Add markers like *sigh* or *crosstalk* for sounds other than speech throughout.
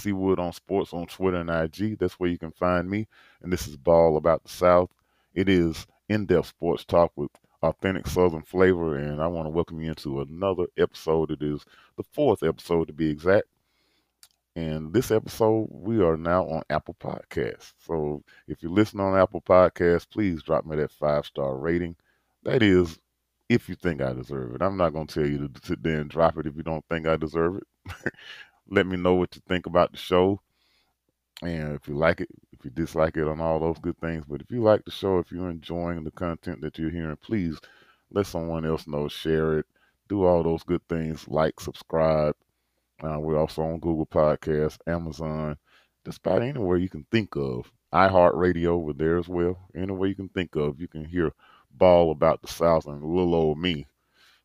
Seawood on Sports on Twitter and IG. That's where you can find me. And this is Ball About the South. It is in depth sports talk with authentic Southern flavor. And I want to welcome you into another episode. It is the fourth episode to be exact. And this episode, we are now on Apple Podcasts. So if you listen on Apple Podcasts, please drop me that five star rating. That is, if you think I deserve it. I'm not going to tell you to sit there and drop it if you don't think I deserve it. *laughs* Let me know what you think about the show. And if you like it, if you dislike it, on all those good things. But if you like the show, if you're enjoying the content that you're hearing, please let someone else know, share it, do all those good things, like, subscribe. Uh, we're also on Google Podcasts, Amazon, just about anywhere you can think of. iHeartRadio over there as well. Anywhere you can think of, you can hear Ball about the South and little old me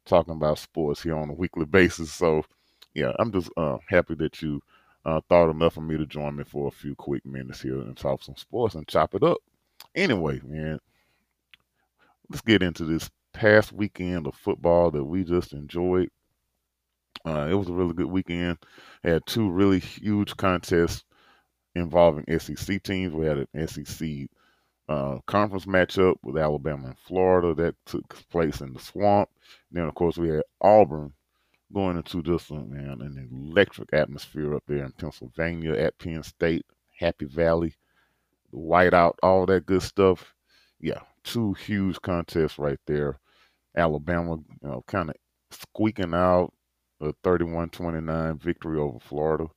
talking about sports here on a weekly *laughs* basis. So, yeah, I'm just uh, happy that you uh, thought enough of me to join me for a few quick minutes here and talk some sports and chop it up. Anyway, man, let's get into this past weekend of football that we just enjoyed. Uh, it was a really good weekend. Had two really huge contests involving SEC teams. We had an SEC uh, conference matchup with Alabama and Florida that took place in the swamp. And then, of course, we had Auburn going into just man, an electric atmosphere up there in Pennsylvania at Penn State, Happy Valley, the whiteout, all that good stuff. Yeah, two huge contests right there. Alabama, you know, kind of squeaking out a 31-29 victory over Florida.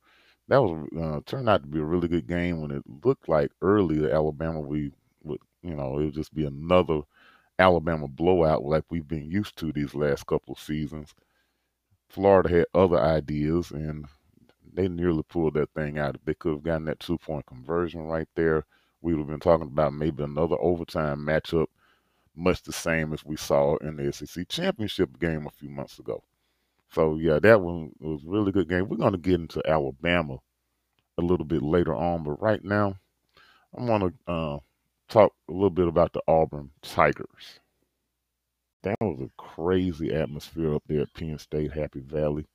That was uh, turned out to be a really good game when it looked like early Alabama we would, you know, it would just be another Alabama blowout like we've been used to these last couple of seasons. Florida had other ideas, and they nearly pulled that thing out. If they could have gotten that two point conversion right there, we would have been talking about maybe another overtime matchup, much the same as we saw in the SEC championship game a few months ago. So yeah, that one was a really good game. We're going to get into Alabama a little bit later on, but right now, I want to uh, talk a little bit about the Auburn Tigers that was a crazy atmosphere up there at Penn State, Happy Valley.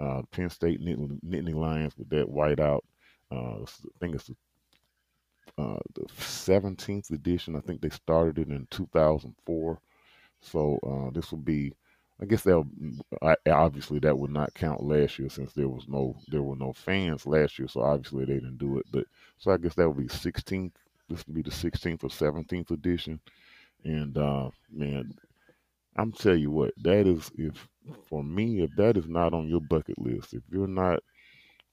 Uh, Penn State Nittany, Lions with that whiteout. Uh, I think it's the, uh, the 17th edition. I think they started it in 2004. So uh, this will be, I guess that obviously that would not count last year since there was no there were no fans last year. So obviously they didn't do it. But so I guess that would be 16th. This would be the 16th or 17th edition. And uh, man, I'm tell you what, that is if for me, if that is not on your bucket list, if you're not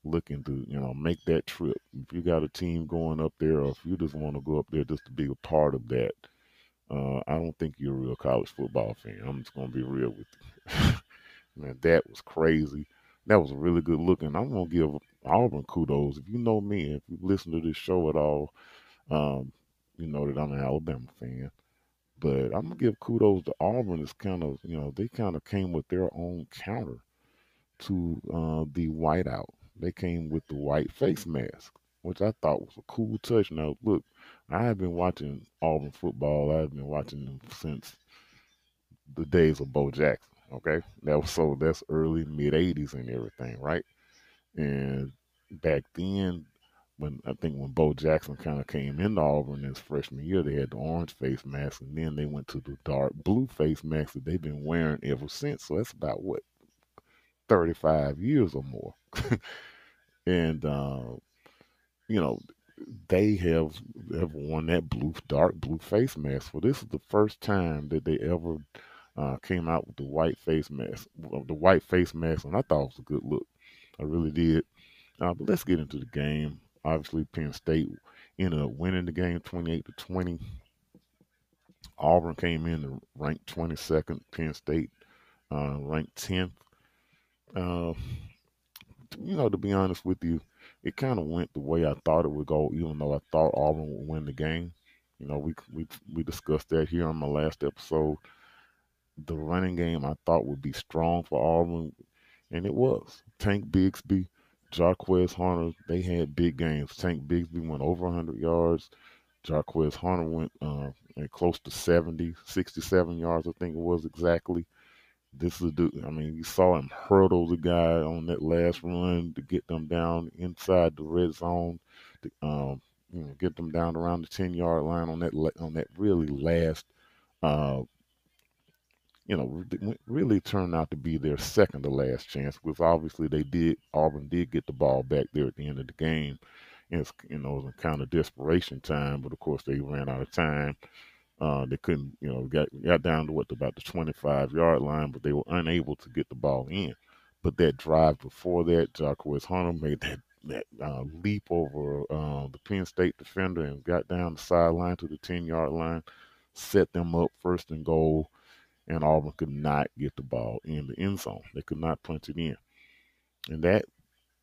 looking to, you know, make that trip, if you got a team going up there, or if you just want to go up there just to be a part of that, uh, I don't think you're a real college football fan. I'm just gonna be real with you. *laughs* Man, that was crazy. That was really good looking. I'm gonna give Auburn kudos. If you know me, if you listen to this show at all, um, you know that I'm an Alabama fan. But I'm gonna give kudos to Auburn. It's kind of you know they kind of came with their own counter to uh, the whiteout. They came with the white face mask, which I thought was a cool touch. Now look, I have been watching Auburn football. I've been watching them since the days of Bo Jackson. Okay, that was so that's early mid '80s and everything, right? And back then, when I think when Bo Jackson kind of came into Auburn his freshman year, they had the orange face mask, and then they went to the dark blue face mask that they've been wearing ever since. So that's about what thirty five years or more, *laughs* and uh, you know they have have worn that blue dark blue face mask. Well, this is the first time that they ever uh, came out with the white face mask, the white face mask, and I thought it was a good look. I really did. Uh, but let's get into the game. Obviously, Penn State ended up winning the game 28 to 20. Auburn came in to rank 22nd. Penn State uh, ranked 10th. Uh, you know, to be honest with you, it kind of went the way I thought it would go, even though I thought Auburn would win the game. You know, we we we discussed that here on my last episode. The running game I thought would be strong for Auburn, and it was. Tank Bigsby Jarquez Hunter, they had big games. Tank Bigsby went over 100 yards. Jarquez Hunter went uh, close to 70, 67 yards, I think it was exactly. This is the I mean, you saw him hurdle the guy on that last run to get them down inside the red zone, to, um, you know, get them down around the ten yard line on that on that really last, uh, you know, really turned out to be their second to last chance because obviously they did Auburn did get the ball back there at the end of the game. And it's, you know, it was kind of desperation time, but of course they ran out of time. Uh, they couldn't, you know, got got down to what about the 25 yard line, but they were unable to get the ball in. But that drive before that, Jarquez Hunter made that that uh, leap over uh, the Penn State defender and got down the sideline to the 10 yard line, set them up first and goal, and Auburn could not get the ball in the end zone. They could not punch it in. And that,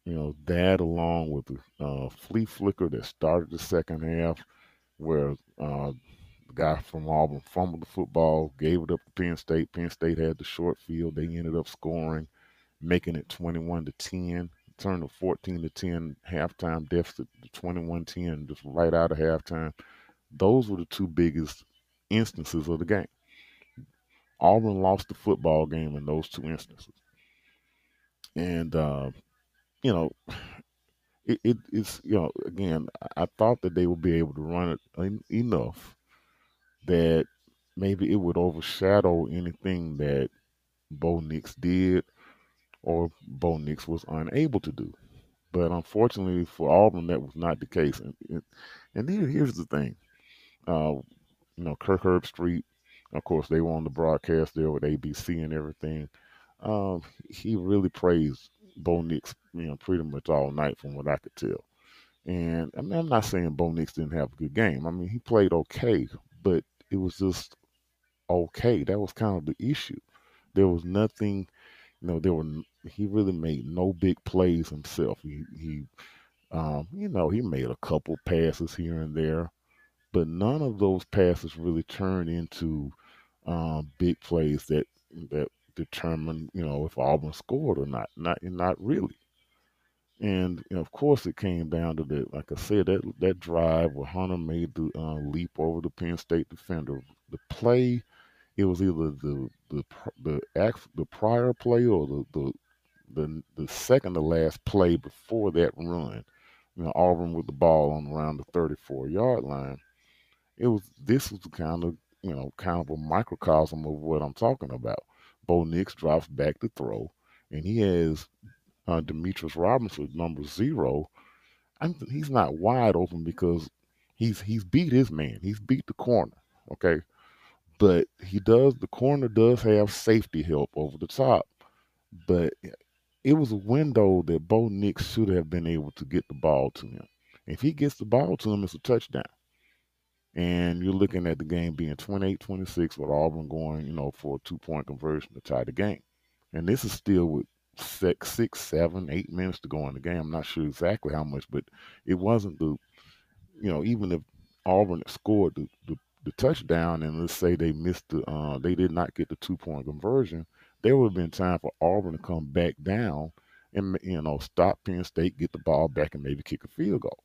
you know, that along with the uh, flea flicker that started the second half, where uh, the guy from Auburn fumbled the football, gave it up to Penn State. Penn State had the short field. They ended up scoring, making it 21 to 10. Turned a 14 to 10 halftime deficit to 21 10 just right out of halftime. Those were the two biggest instances of the game. Auburn lost the football game in those two instances. And, uh, you know, *sighs* it, it, it's, you know, again, I thought that they would be able to run it enough that maybe it would overshadow anything that Bo Nix did or Bo Nix was unable to do. But unfortunately for Auburn, that was not the case. And, and here, here's the thing. Uh, you know, Kirk Herbstreit, of course, they were on the broadcast there with ABC and everything. Um, he really praised Bo Nix, you know, pretty much all night from what I could tell. And I mean, I'm not saying Bo Nix didn't have a good game. I mean, he played okay, but it was just okay. That was kind of the issue. There was nothing, you know, there were he really made no big plays himself. He he um, you know, he made a couple passes here and there, but none of those passes really turned into um, big plays that that determine, you know, if Auburn scored or not. Not not really. And you know, of course, it came down to that. Like I said, that that drive where Hunter made the uh, leap over the Penn State defender. The play, it was either the the the act, the prior play or the, the the the second to last play before that run. You know, Auburn with the ball on around the 34 yard line. It was this was kind of you know kind of a microcosm of what I'm talking about. Bo Nix drops back to throw, and he has uh, Demetris Robinson, number zero, I'm, he's not wide open because he's he's beat his man. He's beat the corner. Okay, but he does. The corner does have safety help over the top, but it was a window that Bo Nix should have been able to get the ball to him. If he gets the ball to him, it's a touchdown. And you're looking at the game being 28-26 with Auburn going, you know, for a two-point conversion to tie the game. And this is still with six, six, seven, eight minutes to go in the game. I'm not sure exactly how much, but it wasn't the, you know, even if Auburn scored the, the, the touchdown and let's say they missed the, uh, they did not get the two point conversion, there would have been time for Auburn to come back down and, you know, stop Penn State, get the ball back, and maybe kick a field goal.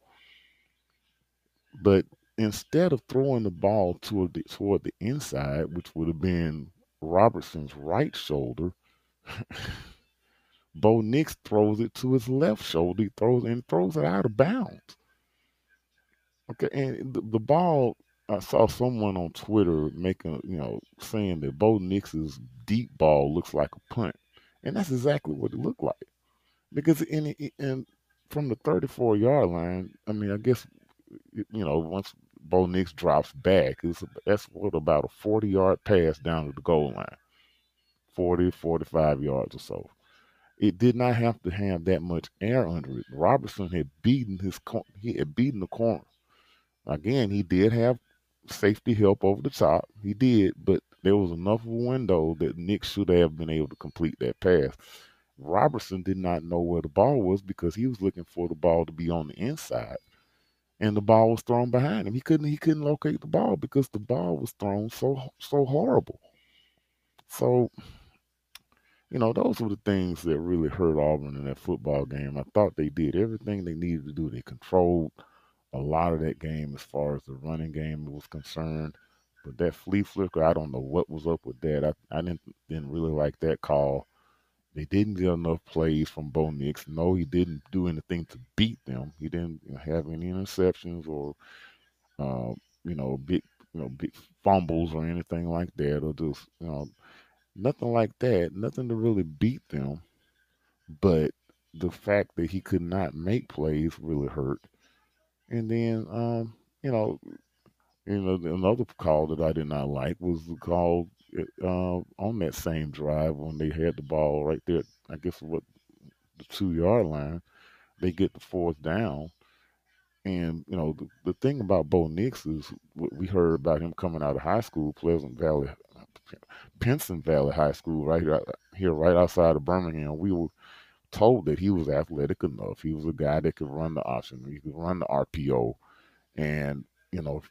But instead of throwing the ball toward the, toward the inside, which would have been Robertson's right shoulder, *laughs* Bo Nix throws it to his left shoulder. He throws and throws it out of bounds. Okay, and the, the ball. I saw someone on Twitter making, you know, saying that Bo Nix's deep ball looks like a punt, and that's exactly what it looked like. Because in and from the 34 yard line, I mean, I guess you know once Bo Nix drops back, it's, that's what about a 40 yard pass down to the goal line, 40, 45 yards or so it did not have to have that much air under it. Robertson had beaten his he had beaten the corner. Again, he did have safety help over the top. He did, but there was enough of a window that Nix should have been able to complete that pass. Robertson did not know where the ball was because he was looking for the ball to be on the inside, and the ball was thrown behind him. He couldn't he couldn't locate the ball because the ball was thrown so so horrible. So you know, those were the things that really hurt Auburn in that football game. I thought they did everything they needed to do. They controlled a lot of that game as far as the running game was concerned. But that flea flicker, I don't know what was up with that. I, I didn't didn't really like that call. They didn't get enough plays from Bo Nix. No, he didn't do anything to beat them. He didn't have any interceptions or, uh, you know, big, you know, big fumbles or anything like that, or just, you know, nothing like that. Nothing to really beat them. But the fact that he could not make plays really hurt. And then, um, you know, you know, another call that I did not like was the call uh, on that same drive when they had the ball right there. I guess what the two yard line, they get the fourth down. And you know the, the thing about Bo Nix is we heard about him coming out of high school, Pleasant Valley, Pinson Valley High School, right here, here right outside of Birmingham. We were told that he was athletic enough. He was a guy that could run the option, he could run the RPO, and you know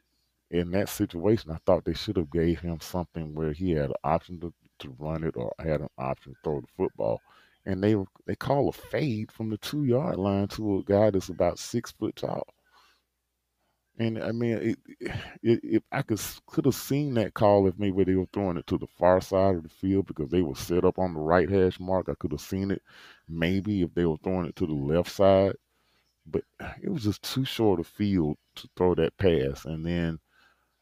in that situation, I thought they should have gave him something where he had an option to, to run it or had an option to throw the football. And they they call a fade from the two yard line to a guy that's about six foot tall. And I mean, it, it, I could could have seen that call if maybe they were throwing it to the far side of the field because they were set up on the right hash mark. I could have seen it maybe if they were throwing it to the left side, but it was just too short a field to throw that pass. And then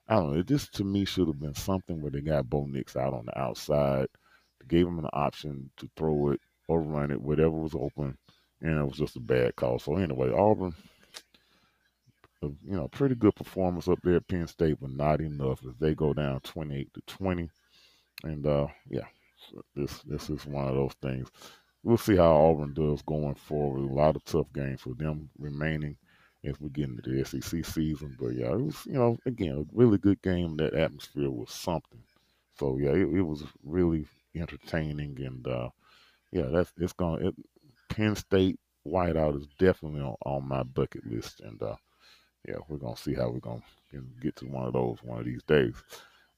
I don't know. This to me should have been something where they got Bo Nix out on the outside, gave him an option to throw it or run it, whatever was open, and it was just a bad call. So anyway, Auburn, you know, pretty good performance up there at Penn State, but not enough as they go down 28 to 20. And uh, yeah, this this is one of those things. We'll see how Auburn does going forward. A lot of tough games for them remaining as we get into the SEC season. But yeah, it was, you know, again, a really good game. That atmosphere was something. So yeah, it, it was really entertaining. And uh, yeah, that's it's going to, Penn State whiteout is definitely on, on my bucket list. And uh, yeah, we're to see how we're to get to one of those one of these days.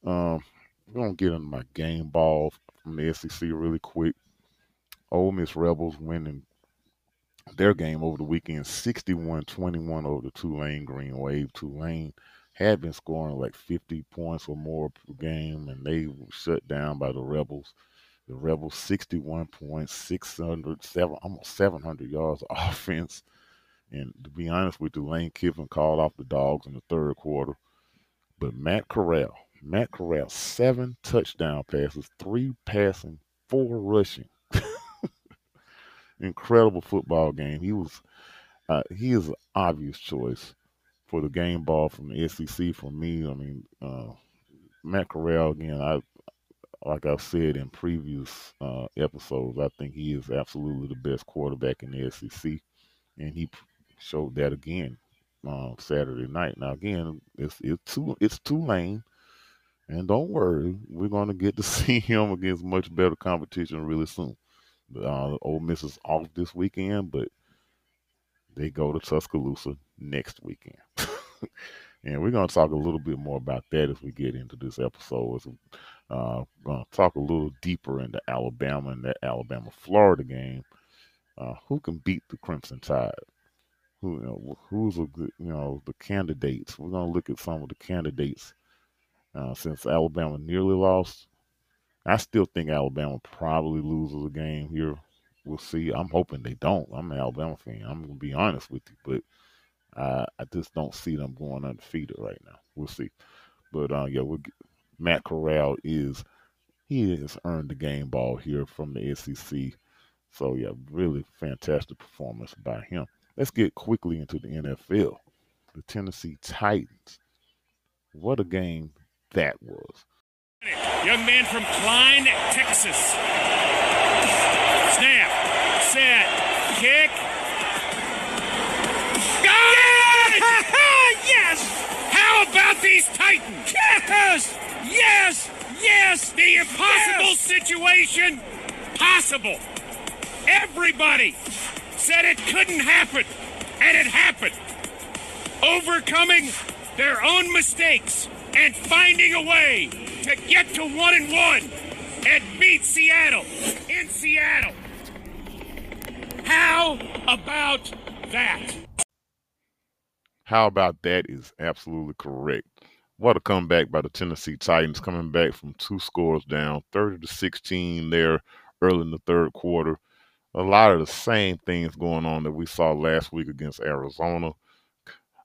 Um, we're to get into my game ball from the SEC really quick. Ole Miss Rebels winning their game over the weekend 61-21 over the Tulane Green Wave. Tulane had been scoring like 50 points or more per game, and they were shut down by the Rebels. The Rebels 61 points, 600, seven, almost 700 yards of *laughs* offense. And to be honest with you, Lane Kiffin called off the dogs in the third quarter. But Matt Corral, Matt Corral, seven touchdown passes, three passing, four rushing incredible football game. He was uh, he is an obvious choice for the game ball from the SEC for me. I mean, uh, Matt Corral again. I like I've said in previous uh, episodes, I think he is absolutely the best quarterback in the SEC, and he showed that again uh, Saturday night. Now again, it's it's two it's Tulane, and don't worry, we're going to get to *laughs* see him against much better competition really soon. Uh, Ole Miss is off this weekend, but they go to Tuscaloosa next weekend. *laughs* and we're going to talk a little bit more about that as we get into this episode. Uh, we're going to talk a little deeper into Alabama and that Alabama Florida game. Uh, who can beat the Crimson Tide? Who you know, who's a good, you know the candidates? We're going to look at some of the candidates uh, since Alabama nearly lost. I still think Alabama probably loses a game here. We'll see. I'm hoping they don't. I'm an Alabama fan. I'm gonna be honest with you, but uh, I just don't see them going undefeated right now. We'll see. But uh, yeah, we'll get, Matt Corral is he has earned the game ball here from the SEC. So yeah, really fantastic performance by him. Let's get quickly into the NFL. The Tennessee Titans. What a game that was. Young man from Klein, Texas. Snap, set, kick. Yes! *laughs* yes! How about these Titans? Yes! Yes! Yes! The impossible yes! situation possible. Everybody said it couldn't happen, and it happened. Overcoming their own mistakes and finding a way to get to one and one and beat Seattle in Seattle. How about that? How about that is absolutely correct. what a comeback by the Tennessee Titans, coming back from two scores down, 30 to 16 there early in the third quarter. A lot of the same things going on that we saw last week against Arizona.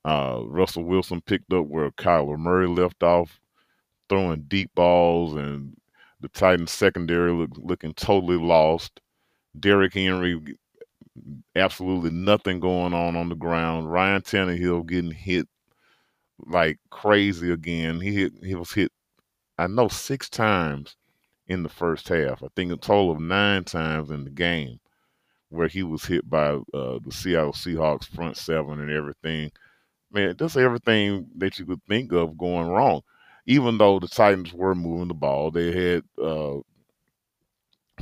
Uh, Russell Wilson picked up where Kyler Murray left off, throwing deep balls, and the Titans secondary look, looking totally lost. Derrick Henry, absolutely nothing going on on the ground. Ryan Tannehill getting hit like crazy again. He hit, he was hit, I know, six times in the first half. I think a total of nine times in the game where he was hit by uh, the Seattle Seahawks front seven and everything. Man, just everything that you could think of going wrong. Even though the Titans were moving the ball, they had uh,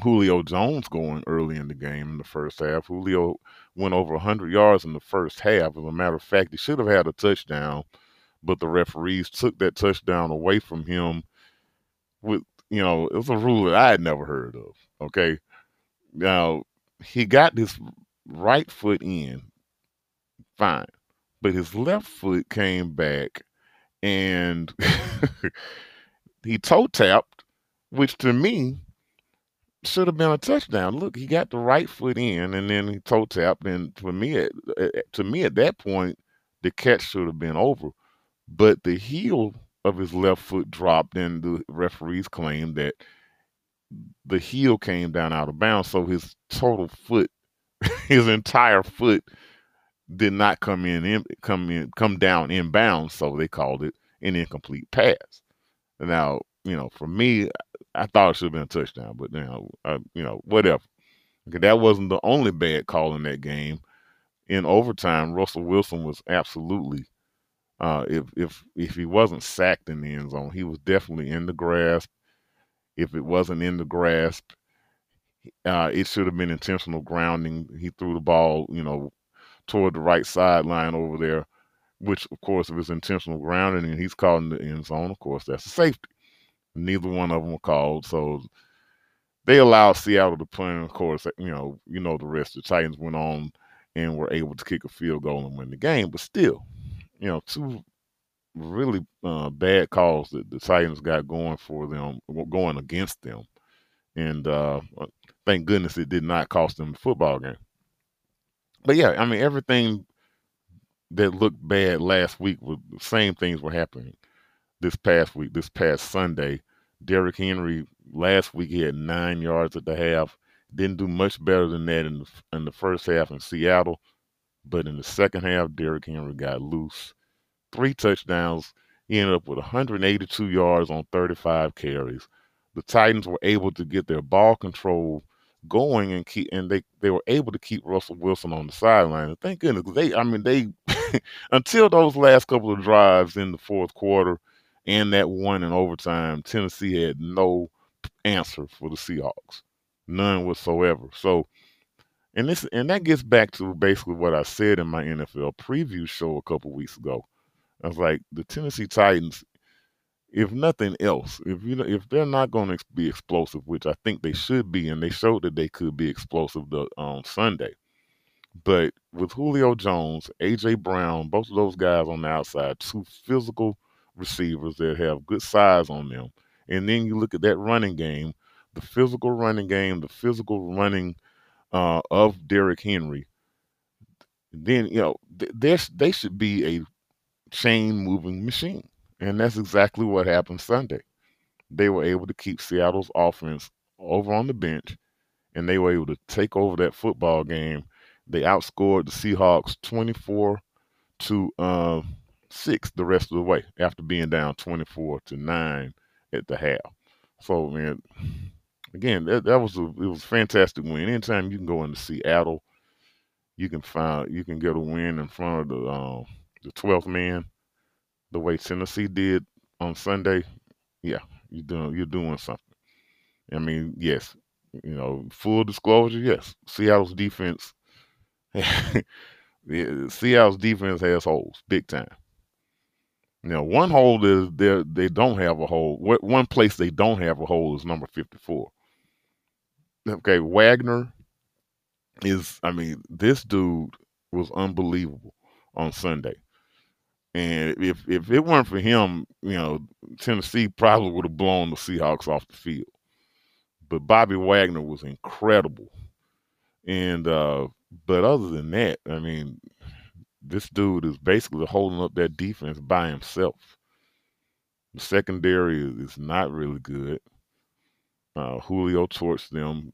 Julio Jones going early in the game in the first half. Julio went over 100 yards in the first half. As a matter of fact, he should have had a touchdown but the referees took that touchdown away from him with you know it was a rule that I had never heard of. Okay, now he got his right foot in, fine, but his left foot came back and *laughs* he toe tapped, which to me should have been a touchdown. Look, he got the right foot in, and then he toe tapped, and for me, to me at that point, the catch should have been over but the heel of his left foot dropped, and the referees claimed that the heel came down out of bounds, so his total foot, *laughs* his entire foot, did not come in, in come in come down inbounds, so they called it an incomplete pass. Now, you know, for me, I thought it should have been a touchdown, but you uh, you know, whatever. Okay, that wasn't the only bad call in that game. In overtime, Russell Wilson was absolutely uh, if if if he wasn't sacked in the end zone, he was definitely in the grasp. If it wasn't in the grasp, uh, it should have been intentional grounding. He threw the ball, you know, toward the right sideline over there, which of course, if it's intentional grounding and he's caught in the end zone, of course, that's a safety. Neither one of them were called, so they allowed Seattle to play. And of course, you know, you know the rest. Of the Titans went on and were able to kick a field goal and win the game, but still, you know, two really uh, bad calls that the Titans got going for them, going against them. And uh, uh, thank goodness it did not cost them the football game. But yeah, I mean, everything that looked bad last week was the same things were happening this past week, this past Sunday. Derrick Henry last week he had nine yards at the half. Didn't do much better than that in the in the first half in Seattle. But in the second half, Derrick Henry got loose. Three touchdowns. He ended up with 182 yards on 35 carries. The Titans were able to get their ball control going and keep and they they were able to keep Russell Wilson on the sideline. And thank goodness they I mean they *laughs* until those last couple of drives in the fourth quarter and that one in overtime, Tennessee had no answer for the Seahawks. None whatsoever. So and this and that gets back to basically what I said in my NFL preview show a couple weeks ago. I was like, the Tennessee Titans, if nothing else, if you know, if they're not going to be explosive, which I think they should be, and they showed that they could be explosive the, on Sunday, but with Julio Jones, AJ Brown, both of those guys on the outside, two physical receivers that have good size on them, and then you look at that running game, the physical running game, the physical running uh, of Derrick Henry, then you know they they should be a chain moving machine, and that's exactly what happened Sunday. They were able to keep Seattle's offense over on the bench, and they were able to take over that football game. They outscored the Seahawks twenty four to uh, six the rest of the way after being down twenty four to nine at the half. So man, again, that, that was a it was a fantastic win. Anytime you can go into Seattle, you can find you can get a win in front of the um, the twelfth man, the way Tennessee did on Sunday. Yeah, you're doing you're doing something. I mean, yes, you know, full disclosure, yes, Seattle's defense. *laughs* Seattle's defense has holes, big time. Now, one hole is they they don't have a hole. One place they don't have a hole is number fifty four okay, Wagner is, I mean, this dude was unbelievable on Sunday. And if if it weren't for him, you know, Tennessee probably would have blown the Seahawks off the field. But Bobby Wagner was incredible. And uh but other than that, I mean, this dude is basically holding up that defense by himself. The secondary is, not really good. Uh, Julio torched them.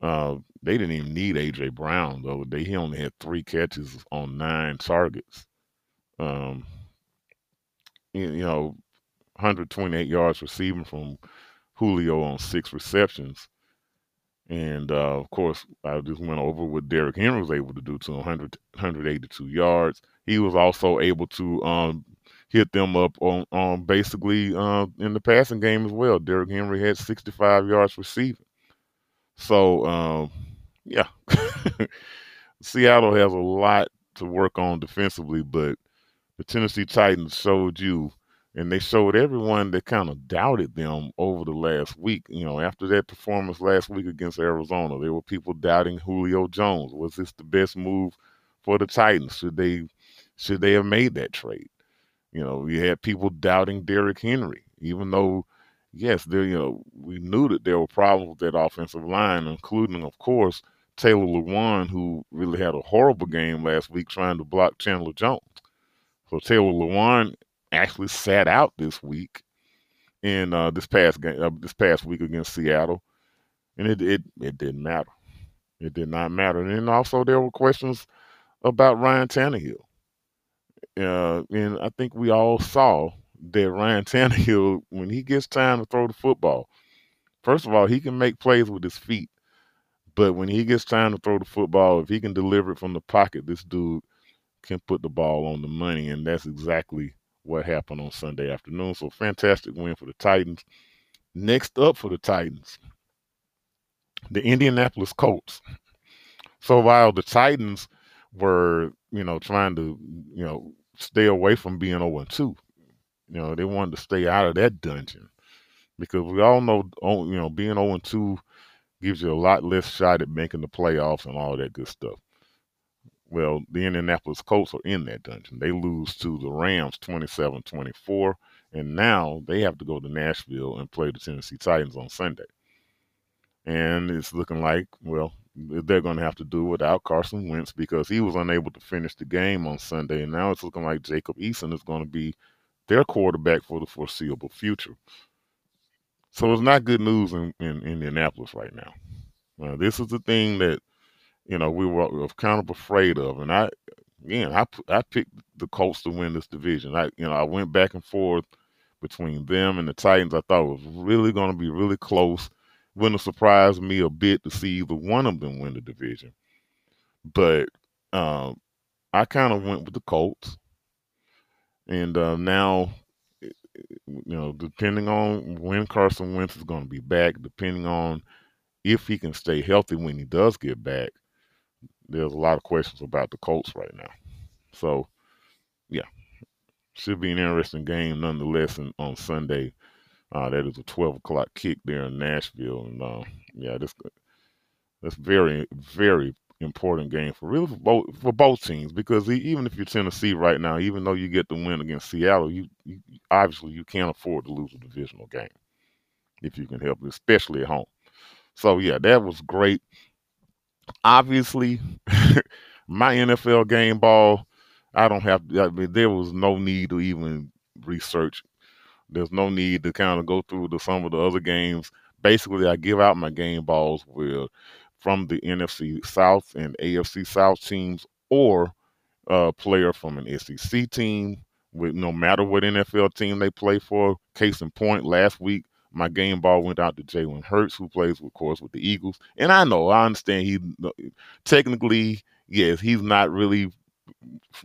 Uh, they didn't even need AJ Brown though. They he only had three catches on nine targets. Um, you, you know, 128 yards receiving from Julio on six receptions. And uh, of course, I just went over what Derrick Henry was able to do to 100, 182 yards. He was also able to um, hit them up on, on basically uh, in the passing game as well. Derrick Henry had 65 yards receiving. So, um, yeah, *laughs* Seattle has a lot to work on defensively, but the Tennessee Titans sold you and they sold everyone that kind of doubted them over the last week. You know, after that performance last week against Arizona, there were people doubting Julio Jones. Was this the best move for the Titans? Should they should they have made that trade? You know, we had people doubting Derrick Henry, even though yes, there you know, we knew that there were problems with that offensive line, including of course Taylor Lewan, who really had a horrible game last week trying to block Chandler Jones. So Taylor Lewan actually sat out this week in uh, this past game, uh, this past week against Seattle, and it it it didn't matter. It did not matter. And also there were questions about Ryan Tannehill. Uh, and I think we all saw that Ryan *laughs* Tannehill, when he gets time to throw the football, first of all, he can make plays with his feet. But when he gets time to throw the football, if he can deliver it from the pocket, this dude can put the ball on the money. And that's exactly what happened on Sunday afternoon. So fantastic win for the Titans. Next up for the Titans, the Indianapolis Colts. So while the Titans were, you know, trying to, you know, stay away from being 0 2, you know, they wanted to stay out of that dungeon because we all know, oh, you know, being 0 2 gives you a lot less shot at making the playoffs and all that good stuff. Well, the Indianapolis Colts are in that dungeon. They lose to the Rams 27 24. And now they have to go to Nashville and play the Tennessee Titans on Sunday. And it's looking like, well, they're going to have to do without Carson Wentz because he was unable to finish the game on Sunday. And now it's looking like Jacob Eason is going to be their quarterback for the foreseeable future. So it's not good news in, in, in Indianapolis right now. Now, this is the thing that you know, we were, kind of afraid of. And I, again, I I picked the Colts to win this division. I, you know, I went back and forth between them and the Titans. I thought it was really going to be really close. Wouldn't have surprised me a bit to see either one of them win the division. But um, I kind of went with the Colts. And uh, now, you know, depending on when Carson Wentz is going to be back, depending on if he can stay healthy when he does get back, there's a lot of questions about the Colts right now. So, yeah, should be an interesting game nonetheless in, on Sunday. Uh, that is a 12 o'clock kick there in Nashville. And uh, yeah, this that's very, very important game for really for both, for both teams because even if you're Tennessee right now, even though you get the win against Seattle, you, you obviously you can't afford to lose a divisional game if you can help it, especially at home. So yeah, that was great obviously, *laughs* my NFL game ball, I don't have. I mean, there was no need to even research. There's no need to kind of go through the, some of the other games. Basically, I give out my game balls with from the NFC South and AFC South teams, or a player from an SEC team. With no matter what NFL team they play for. Case in point, last week my game ball went out to Jalen Hurts, who plays, of course, with the Eagles. And I know, I understand he technically, yes, he's not really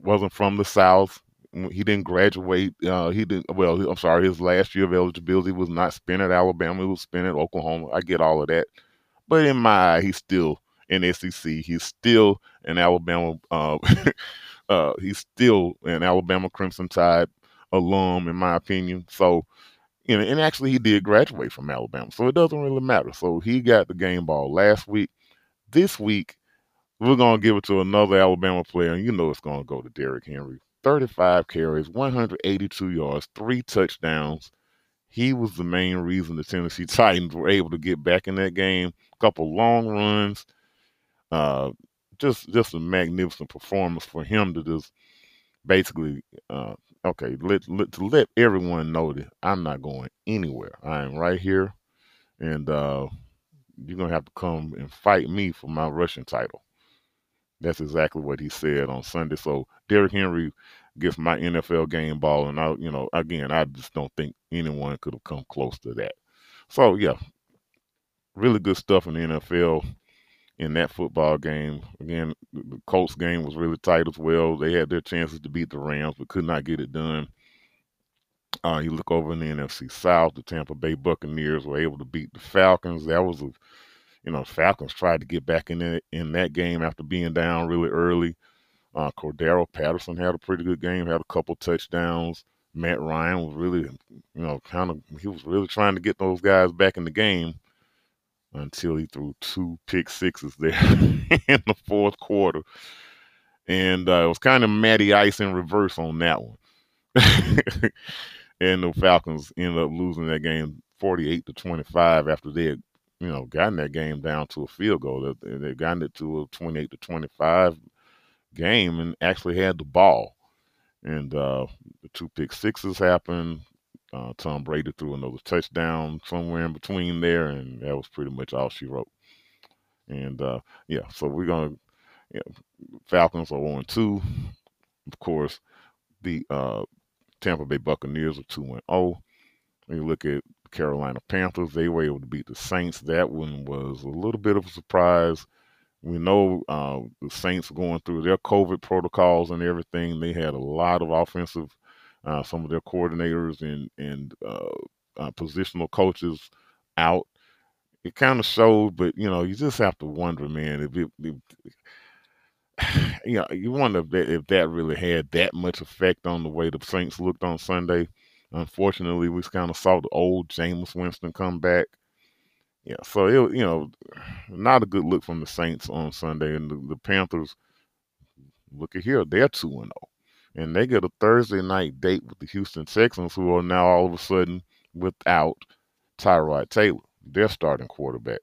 wasn't from the South. He didn't graduate. Uh, he didn't. Well, I'm sorry. His last year of eligibility was not spent at Alabama. It was spent at Oklahoma. I get all of that, but in my eye, he's still in SEC. He's still an Alabama. Uh, *laughs* uh, he's still an Alabama Crimson Tide alum, in my opinion. So you know, and actually he did graduate from Alabama, so it doesn't really matter. So he got the game ball last week. This week, we're gonna give it to another Alabama player, and you know it's gonna go to Derrick Henry. 35 carries, 182 yards, three touchdowns. He was the main reason the Tennessee *laughs* Titans were able to get back in that game. A couple long runs, uh, just just a magnificent performance for him to just basically uh, okay let, let to let everyone know that I'm not going anywhere. I am right here, and uh, you're gonna have to come and fight me for my rushing title. That's exactly what he said on Sunday. So Derrick Henry gets my NFL game ball, and I, you know, again, I just don't think anyone could have come close to that. So yeah, really good stuff in the NFL in that football game. Again, the Colts game was really tight as well. They had their chances to beat the Rams, but could not get it done. Uh, you look over in the NFC South, the Tampa Bay Buccaneers were able to beat the Falcons. That was a, you know, Falcons tried to get back in it, in that game after being down really early. Uh, Cordarrelle Patterson had a pretty good game, had a couple touchdowns. Matt Ryan was really, you know, kind of he was really trying to get those guys back in the game until he threw two pick sixes there *laughs* in the fourth quarter. And uh, it was kind of Matty Ice in reverse on that one. *laughs* and the Falcons ended up losing that game 48 to 25 after they had, you know, gotten that game down to a field goal. They, they gotten it to a 28 to 25 game and actually had the ball. And uh, the two pick sixes happened. Uh, Tom Brady threw another touchdown somewhere in between there, and that was pretty much all she wrote. And uh, yeah, so we're gonna yeah, Falcons are on two. Of course, the uh, Tampa Bay Buccaneers are two and zero. Oh. When you look at Carolina Panthers, they were able to beat the Saints. That one was a little bit of a surprise. We know uh, the Saints going through their COVID protocols and everything. They had a lot of offensive uh, some of their coordinators and and uh, uh, positional coaches out. It kind of showed, but you know, you just have to wonder, man, if it, if, *sighs* you know, you wonder if that, if that really had that much effect on the way the Saints looked on Sunday. Unfortunately, we kind of saw the old Jameis Winston come back. Yeah, so it you know, not a good look from the Saints on Sunday, and the, the Panthers. Look at here, they're two and zero. And they get a Thursday night date with the Houston Texans, who are now all of a sudden without Tyrod Taylor, their starting quarterback.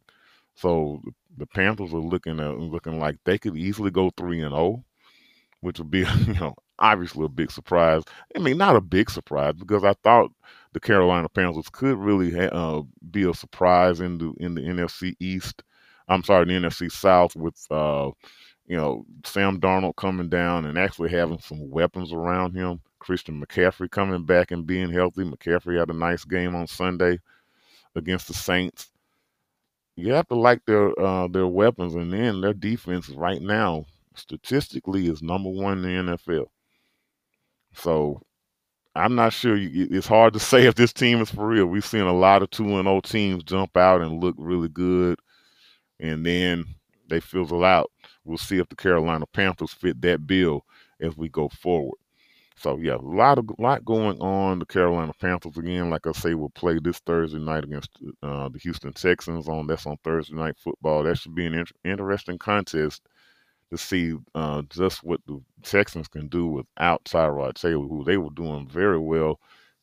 So the Panthers are looking at looking like they could easily go three and zero, oh, which would be *laughs* you know obviously a big surprise. I mean, not a big surprise because I thought the Carolina Panthers could really ha- uh, be a surprise in the in the NFC East. I'm sorry, the NFC South with uh, you know, Sam Darnold coming down and actually having some weapons around him. Christian McCaffrey coming back and being healthy. McCaffrey had a nice game on Sunday against the Saints. You have to like their uh, their weapons, and then their defense right now statistically is number one in the NFL. So I'm not sure. You, it's hard to *laughs* say if this team is for real. We've seen a lot of two and O oh teams jump out and look really good, and then they fizzle out. We'll see if the Carolina Panthers fit that bill as we go forward. So yeah, a lot of lot going on. The Carolina Panthers again, like I say, will play this Thursday night against uh, the Houston Texans. On that's on Thursday night football. That should be an in- interesting contest to see uh, just what the Texans can do without Tyrod Taylor, who they were doing very well,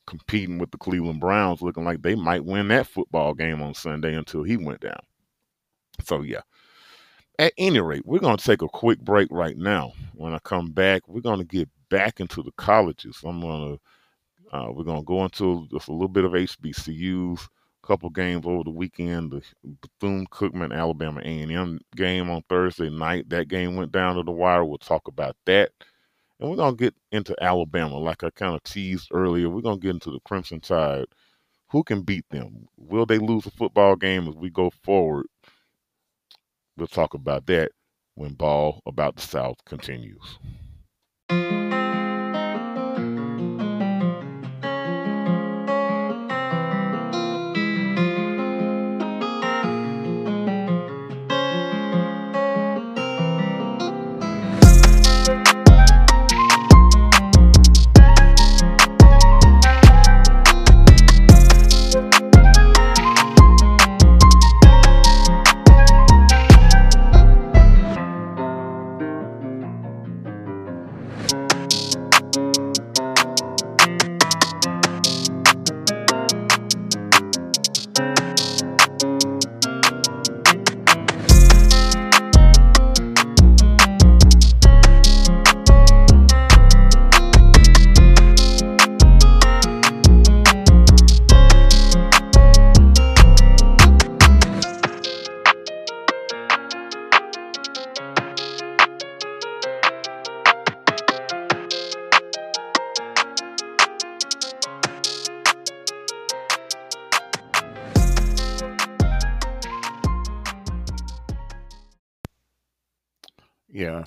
competing with the Cleveland Browns, looking like they might win that football game on Sunday until he went down. So yeah, at any rate, we're going to take a quick break right now. When I come back, we're going to get back into the colleges. I'm going to, uh, we're going to go into just a little bit of HBCUs, a couple games over the weekend. The Bethune Cookman Alabama A&M game on Thursday night. That game went down to the wire. We'll talk about that. And we're going to get into Alabama, like I kind of teased earlier. We're going to get into the Crimson Tide. Who can beat them? Will they lose a football game as we go forward? We'll talk about that when Ball About the South continues.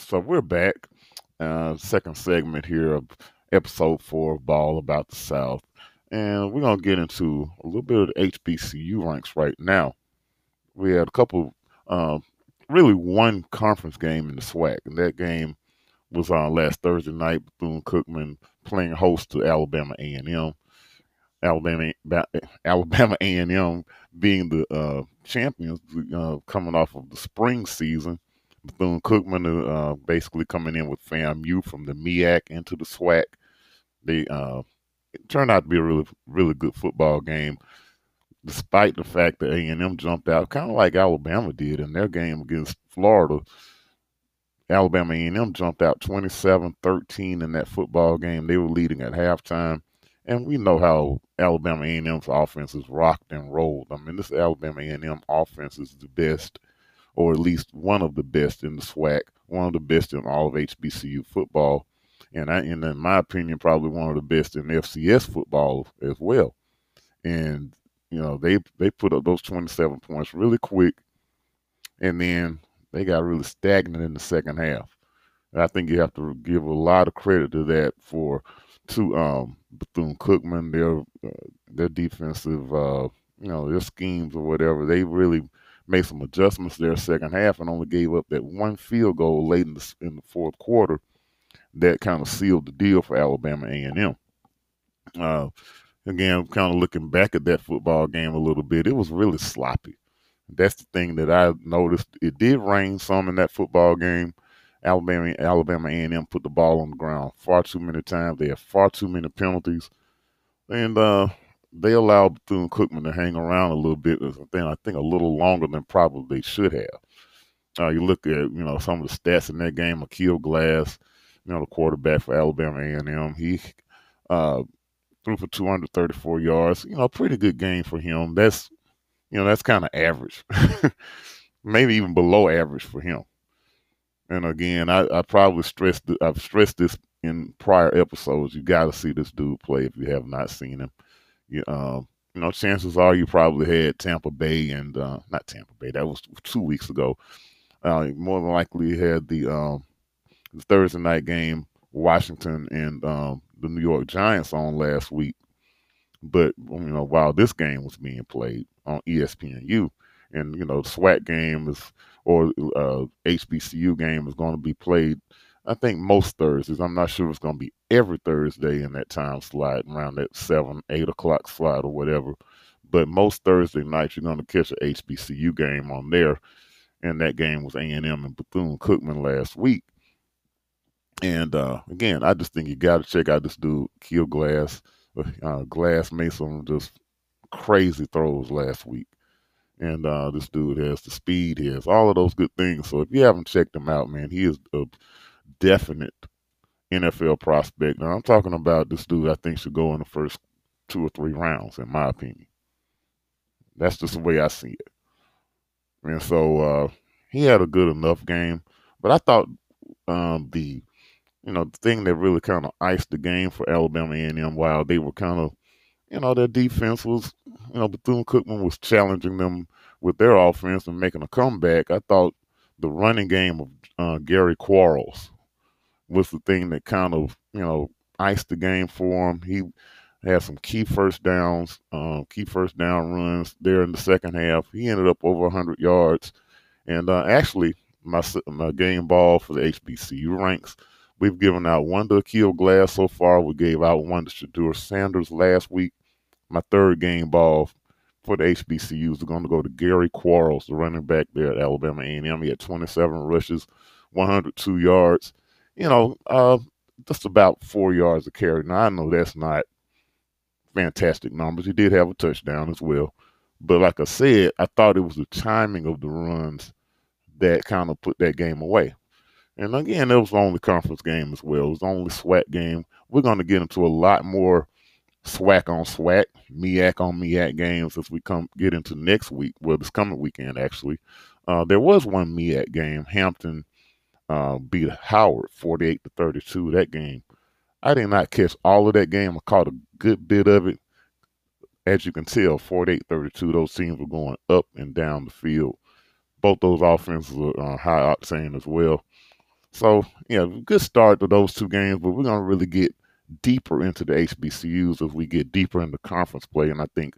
So we're back. Uh, second segment here of episode four of Ball About the South. And we're going to get into a little bit of the HBCU ranks right now. We had a couple, uh, really one conference game in the SWAC, and that game was on last Thursday night. Bethune Cookman playing host to Alabama A&M. Alabama, *laughs* Alabama A&M being the uh, champions, uh, coming off of the spring season. Bethune Cookman uh, basically coming in with FAMU from the MEAC into the SWAC. They uh, it turned out to be a really, really good football game, despite the fact that A&M jumped out, kind of like Alabama did in their game against Florida. Alabama A&M jumped out 27-13 in that football game. They were leading at halftime. And we know how Alabama A&M's offense is rocked and rolled. I mean, this Alabama A&M offense is the best, or at least one of the best in the SWAC, one of the best in all of HBCU football, and I, and in my opinion, probably one of the best in FCS football as well. And you know, they they put up those 27 points really quick, and then they got really stagnant in the second half. And I think you have to give a lot of credit to that for to um, Bethune Cookman, their uh, their defensive, uh, you know, their schemes or whatever. They really made some adjustments there second half and only gave up that one field goal late in the in the fourth quarter. That kind of sealed the deal for Alabama A and M. Uh, again, kind of looking back at that football game a little bit, it was really sloppy. That's the thing that I noticed. It did rain some in that football game. Alabama, Alabama A&M put the ball on the ground far too many times. They had far too many penalties, and uh, they allowed Bethune Cookman to hang around a little bit. Then I think a little longer than probably they should have. Uh, you look at you know some of the stats in that game. Aqeel Glass, you know the quarterback for Alabama A&M, he uh, threw for 234 yards. You know, pretty good game for him. That's you know that's kind of average, *laughs* maybe even below average for him. And again, I, I probably stressed I've stressed this in prior episodes. You got to see this dude play if you have not seen him. You, um, you know, chances are you probably had Tampa Bay and uh, not Tampa Bay. That was two weeks ago. Uh, more than likely had the, um, the Thursday night game, Washington and um, the New York Giants on last week. But you know, while this game was being played on ESPNU, and you know, the SWAC game is or uh, HBCU game is going to be played. I think most Thursdays. I'm not sure it's going to be every Thursday in that time slot, around that seven, eight o'clock slot or whatever. But most Thursday nights, you're going to catch an HBCU game on there, and that game was A&M and Bethune Cookman last week. And uh, again, I just think you got to check out this dude, Aqeel Glass. Uh, Glass made some just crazy throws last week and uh, this dude has the speed, he has all of those good things. So if you haven't checked him out, man, he is a definite NFL prospect. Now I'm talking about this dude. I think should go in the first two or three rounds, in my opinion. That's just the way I see it. And so uh, he had a good enough game, but I thought um, the you know the thing that really kind of iced the game for Alabama A&M while they were kind of you know, their defense was, you know, Bethune Cookman was challenging them with their offense and making a comeback. I thought the running game of uh, Gary Quarles was the thing that kind of, you know, iced the game for him. He had some key first downs, um, key first down runs there in the second half. He ended up over 100 yards. And uh, actually, my, my game ball for the HBCU ranks – We've given out one to Aqeel Glass so far. We gave out one to Shedeur Sanders last week. My third game ball for the HBCUs is going to go to Gary Quarles, the running back there at Alabama A&M. He had 27 rushes, 102 yards. You know, uh, just about four yards of carry. Now I know that's not fantastic numbers. He did have a touchdown as well, but like I said, I thought it was the timing of the runs that kind of put that game away. And again, it was the only conference game as well. It was the only SWAC game. We're going to get into a lot more SWAC on SWAC, MEAC on MEAC games as we come get into next week. Well, this coming weekend actually. Uh, there was one MEAC game. Hampton uh, beat Howard 48 to 32. That game, I did not catch all of that game. I caught a good bit of it. As you can tell, 48-32, those teams were going up and down the field. Both those offenses are uh, high octane as well. So yeah, good start to those two games, but we're gonna really get deeper into the HBCUs as we get deeper into conference play, and I think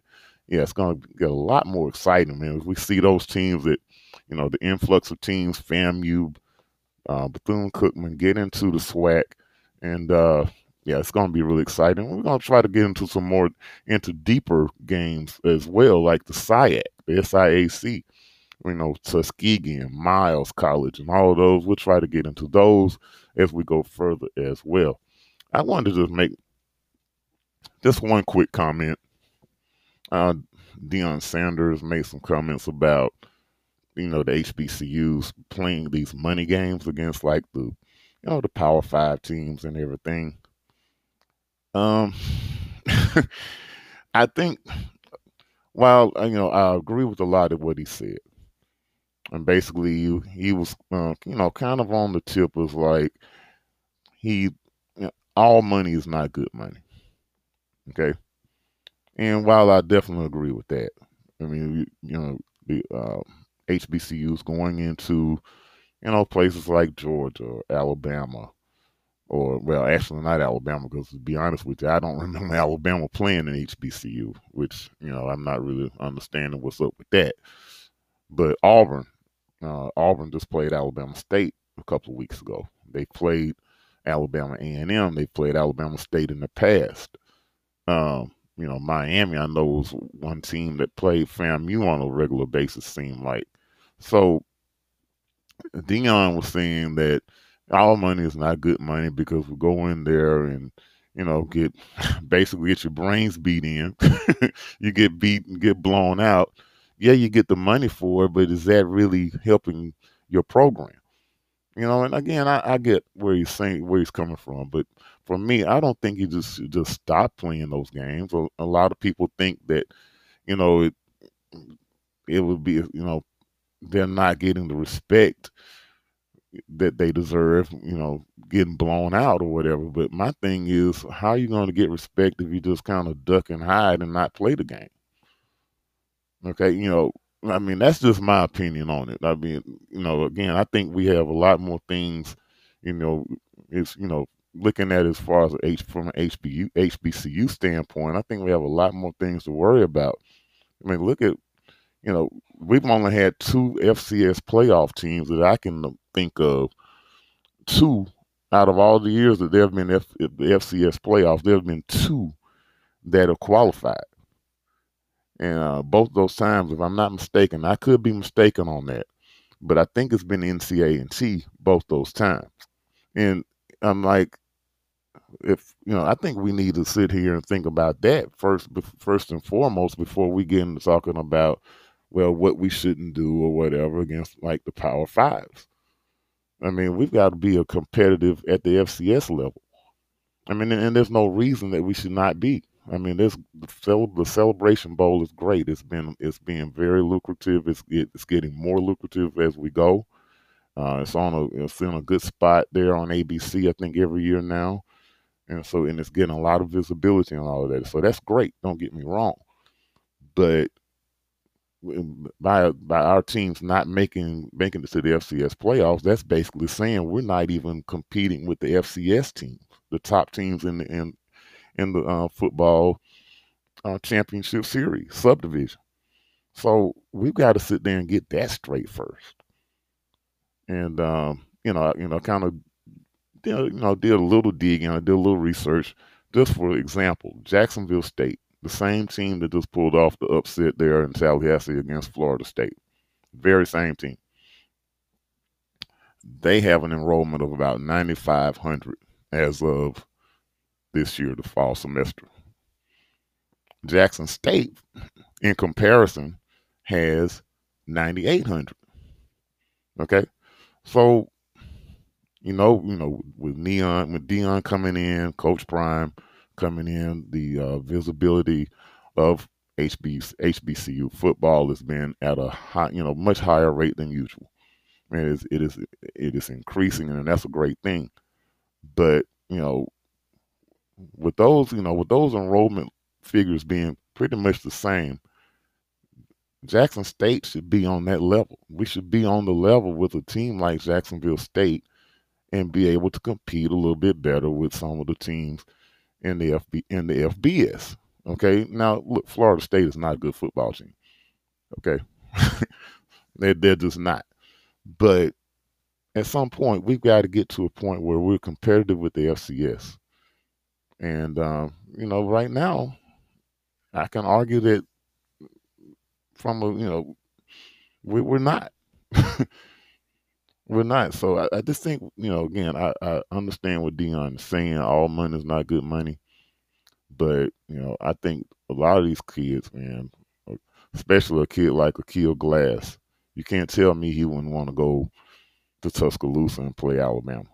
yeah, it's gonna get a lot more exciting, man. As we see those teams that you know the influx of teams, FAMU, uh, Bethune Cookman get into the SWAC, and uh, yeah, it's going to be really exciting. We're going to try to get into some more into deeper games as well, like the SIAC, the SIAC, you know, Tuskegee and Miles College and all of those. We'll try to get into those as we go further as well. I wanted to just make just one quick comment. Uh, Deion Sanders made some comments about, you know, the HBCUs playing these money games against like the, you know, the Power Five teams and everything. Um, *laughs* I think, while you know, I agree with a lot of what he said, and basically, he, he was, uh, you know, kind of on the tip of like he, you know, all money is not good money. Okay, and while I definitely agree with that, I mean, you, you know, the uh, HBCUs going into, you know, places like Georgia or Alabama or well, actually not Alabama, because to be honest with you, I don't *laughs* remember Alabama playing in HBCU, which you know I'm not really understanding what's up with that. But Auburn, uh, Auburn just played Alabama State a couple of weeks ago. They played Alabama A&M. They played Alabama State in the past. Um, you know, Miami, I know was one team that played FAMU on a regular basis. Seemed like so. Deion was saying that our money is not good money because we go in there and you know get *laughs* basically get your brains beat in. *laughs* You get beat and get blown out. Yeah you get the money for it but is that really helping your program? You know and again i, I get where he's saying where he's coming from but for me i don't think you just just stop playing those games. A, a lot of people think that you know it it would be you know they're not getting the respect that they deserve, you know, getting blown out or whatever. But my thing is, how are you going to get respect if you just kind of duck and hide and not play the game? Okay, you know, I mean, that's just my opinion on it. I mean, you know, again, I think we have a lot more things, you know, it's, you know, looking at as far as H from an HBU, HBCU standpoint, I think we have a lot more things to worry about. I mean, look at, you know, we've only had two FCS playoff teams that I can think of two out of all the years that there have been F, the FCS playoffs. There have been two that have qualified, and uh, both those times, if I'm not mistaken, I could be mistaken on that, but I think it's been NCA and T both those times. And I'm like, if you know, I think we need to sit here and think about that first, first and foremost, before we get into talking about well, what we shouldn't do or whatever against like the Power Fives. I mean, we've got to be a competitive at the FCS level. I mean, and there's no reason that we should not be. I mean, this the celebration bowl is great. It's been it's being very lucrative. It's it's getting more lucrative as we go. Uh, it's on a it's in a good spot there on ABC. I think every year now, and so and it's getting a lot of visibility and all of that. So that's great. Don't get me wrong, but by by our teams not making making it to the FCS playoffs, that's basically saying we're not even competing with the FCS teams, the top teams in the in in the uh, football uh, championship series subdivision. So we've got to sit there and get that straight first, and um, you know, you know, kind of you know, did a little digging, I did a little research. Just for example, Jacksonville State the same team that just pulled off the upset there in Tallahassee against Florida State. Very same team. They have an enrollment of about 9,500 as of this year, the fall semester. Jackson State, in comparison, has 9,800. Okay, so you know, you know, with Neon, with Deion coming in, Coach Prime, coming in, the uh, visibility of HB, HBCU football has been at a high, you know, much higher rate than usual. It is, it is, it is increasing, and that's a great thing. But you know, with those, you know, with those enrollment figures being pretty much the same, Jackson State should be on that level. We should be on the level with a team like Jacksonville State and be able to compete a little bit better with some of the teams in the FB in the FBS. Okay, now look, Florida State is not a good football team. Okay, *laughs* they're they're just not. But at some point, we've got to get to a point where we're competitive with the FCS. And um, you know, right now, I can argue that from a you know, we, we're not. *laughs* we're not. So I, I, just think, you know, again, I, I understand what Deion is saying. All money is not good money. But, you know, I think a lot of these kids, man, especially a kid like Aqeel Glass, you can't tell me he wouldn't want to go to Tuscaloosa and play Alabama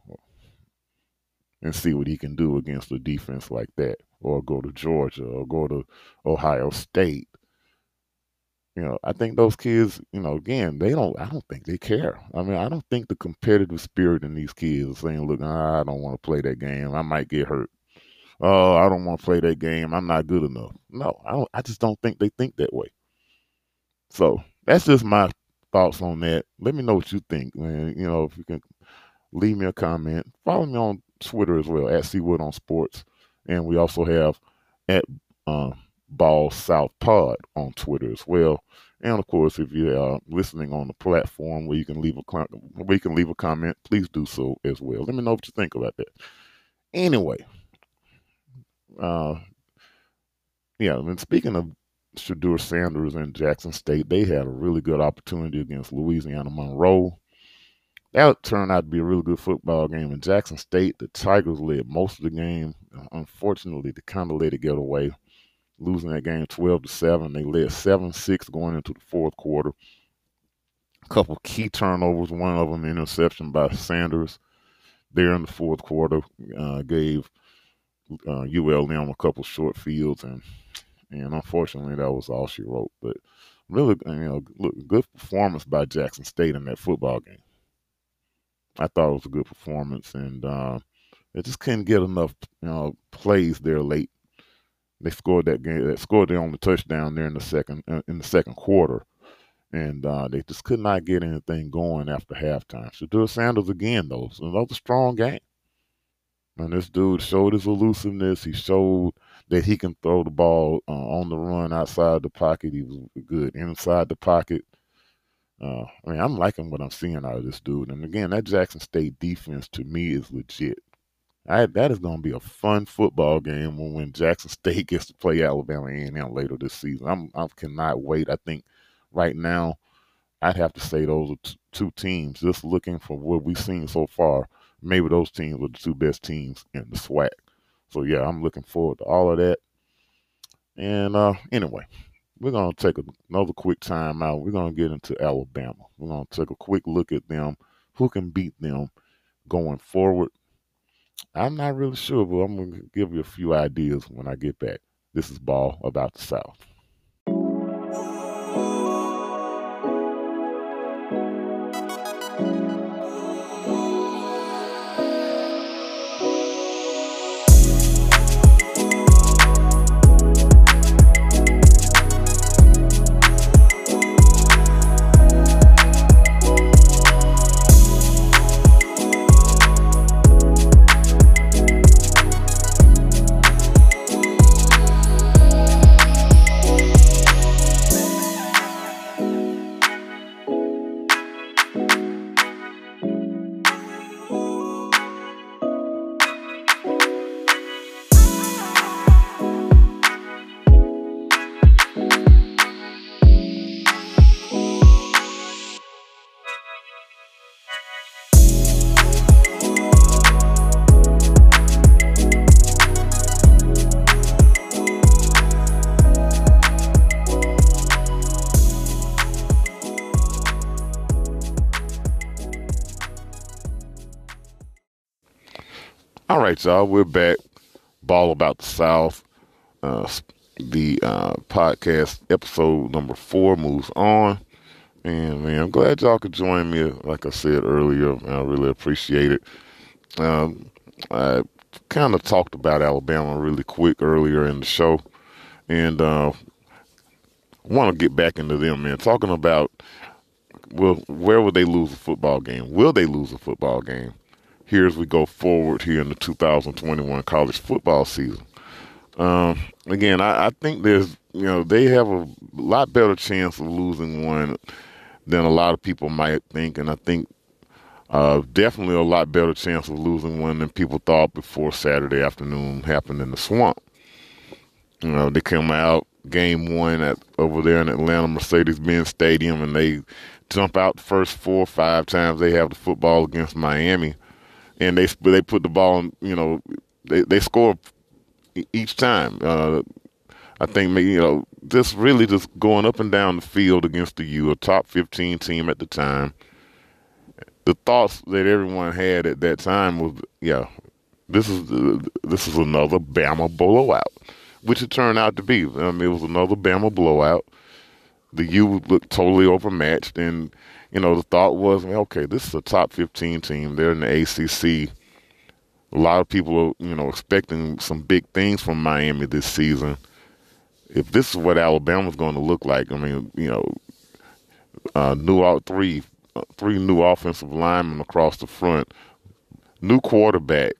and see what he can do against a defense like that, or go to Georgia, or go to Ohio State. You know, I think those kids, you know, again, they don't. I don't think they care. I mean, I don't think the competitive spirit in these kids is saying, "Look, I don't want to play that game. I might get hurt. Oh, I don't want to play that game. I'm not good enough." No, I don't. I just don't think they think that way. So that's just my thoughts on that. Let me know what you think, man. You know, if you can leave me a comment. Follow me on Twitter as well at Seawood on Sports, and we also have at uh, Ball South Pod on Twitter as well. And of course, if you are listening on the platform where you can leave a where you can leave a comment, please do so as well. Let me know what you think about that. Anyway, uh, yeah. And speaking of Shedeur Sanders and Jackson State, they had a really good opportunity against Louisiana Monroe. That turned out to be a really good football game. In Jackson State, the Tigers led most of the game. Unfortunately, they kind of let it get away, losing that game 12 to 7. They led 7 6 going into the fourth quarter. A couple key turnovers, one of them interception by Sanders there in the fourth quarter, uh, gave uh, ULM a couple short fields and and unfortunately, that was all she wrote. But really, you know, look, good performance by Jackson State in that football game. I thought it was a good performance, and uh, they just couldn't get enough, you know, plays there late. They scored that game. They scored their only touchdown there in the second uh, in the second quarter, and uh, they just could not get anything going after halftime. Shedeur Sanders again, though, that strong game. And this dude showed his elusiveness. He showed that he can throw the ball uh, on the run outside the pocket. He was good inside the pocket. Uh, I mean, I'm liking what I'm seeing out of this dude. And again, that Jackson State defense to me is legit. I, that is going to be a fun football game when, when Jackson State *laughs* gets to play Alabama A&M later this season. I'm I cannot wait. I think right now I'd have to say those are t- two teams. Just looking for what we've seen so far, maybe those teams are the two best teams in the SWAC. So yeah, I'm looking forward to all of that. And uh, anyway, we're gonna take another quick time out. We're gonna get into Alabama. We're gonna take a quick look at them, who can beat them going forward. I'm not really sure, but I'm gonna give you a few ideas when I get back. This is Ball about the South. Y'all. We're back. Ball about the South. Uh, the uh, podcast episode number four moves on. And man, I'm glad y'all could join me. Like I said earlier, I really appreciate it. Um, I kind of talked about Alabama really quick earlier in the show, and uh, want to get back into them, man. Talking about well, where will they lose a football game? Will they lose a football game? Here as we go forward here in the 2021 college football season. Um, again, I, I, think there's, you know, they have a lot better chance of losing one than a lot of people might think. And I think uh, definitely a lot better chance of losing one than people thought before Saturday afternoon happened in the swamp. You know, they came out game one at over there in Atlanta Mercedes Benz Stadium and they jump out the first four or five times they have the football against Miami and they they put the ball in, you know they they score each time. Uh, I think you know just really just going up and down the field against the U, a top 15 team at the time. The thoughts that everyone had at that time was, yeah, this is this is another Bama blowout, which it turned out to be. I mean, it was another Bama blowout. The U looked totally overmatched, and you know the thought was, okay, this is a top 15 team. They're in the ACC a lot of people are, you know, expecting some big things from Miami this season. If this is what Alabama's going to look like, I mean, you know, uh, new out three, three new offensive linemen across the front, new quarterback,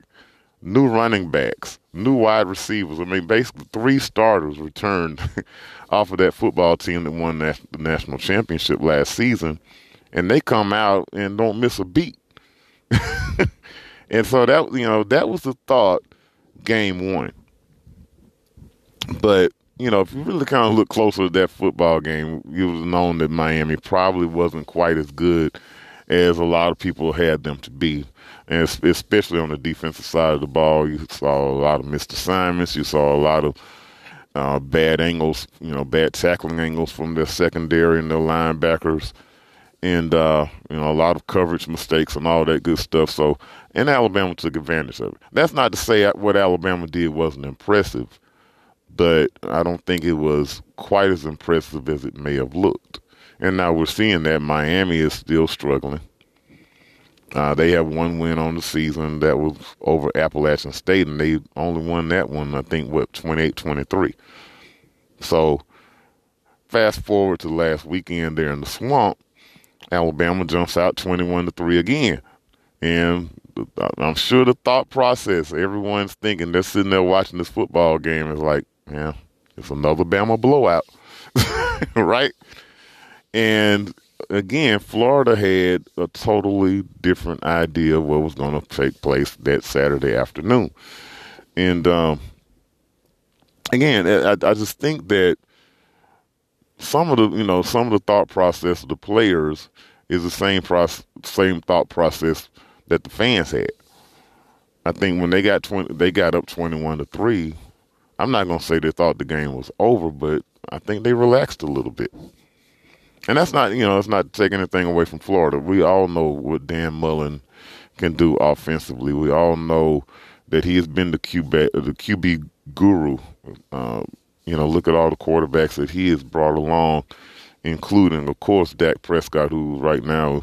new running backs, new wide receivers. I mean, basically three starters returned *laughs* off of that football team that won the national championship last season, and they come out and don't miss a beat. *laughs* And so that you know that was the thought game one. But you know, if you really kind of look closer to that football game, would have known that Miami probably wasn't quite as good as a lot of people had them to be. And especially on the defensive side of the ball, you saw a lot of missed assignments. You saw a lot of uh, bad angles, you know, bad tackling angles from their secondary and their linebackers and uh, you know a lot of coverage mistakes and all that good stuff. So, and Alabama took advantage of it. That's not to say what Alabama did wasn't impressive, but I don't think it was quite as impressive as it may have looked. And now we're seeing that Miami is still struggling. Uh, they have one win on the season that was over Appalachian State, and they only won that one, I think, what, 28 23. So, fast forward to last weekend there in the swamp, Alabama jumps out 21 to 3 again. And I'm sure the thought process, everyone's thinking, they're sitting there watching this football game, is like, yeah, it's another Bama blowout, *laughs* right? And again, Florida had a totally different idea of what was going to take place that Saturday afternoon. And um, again, I, I just think that some of the you know some of the thought process of the players is the same process, same thought process that the fans had. I think when they got twenty, they got up twenty-one to three. I'm not gonna say they thought the game was over, but I think they relaxed a little bit. And that's not, you know, it's not taking anything away from Florida. We all know what Dan Mullen can do offensively. We all know that he has been the QB, the QB guru. Uh, you know, look at all the quarterbacks that he has brought along, including, of course, Dak Prescott, who right now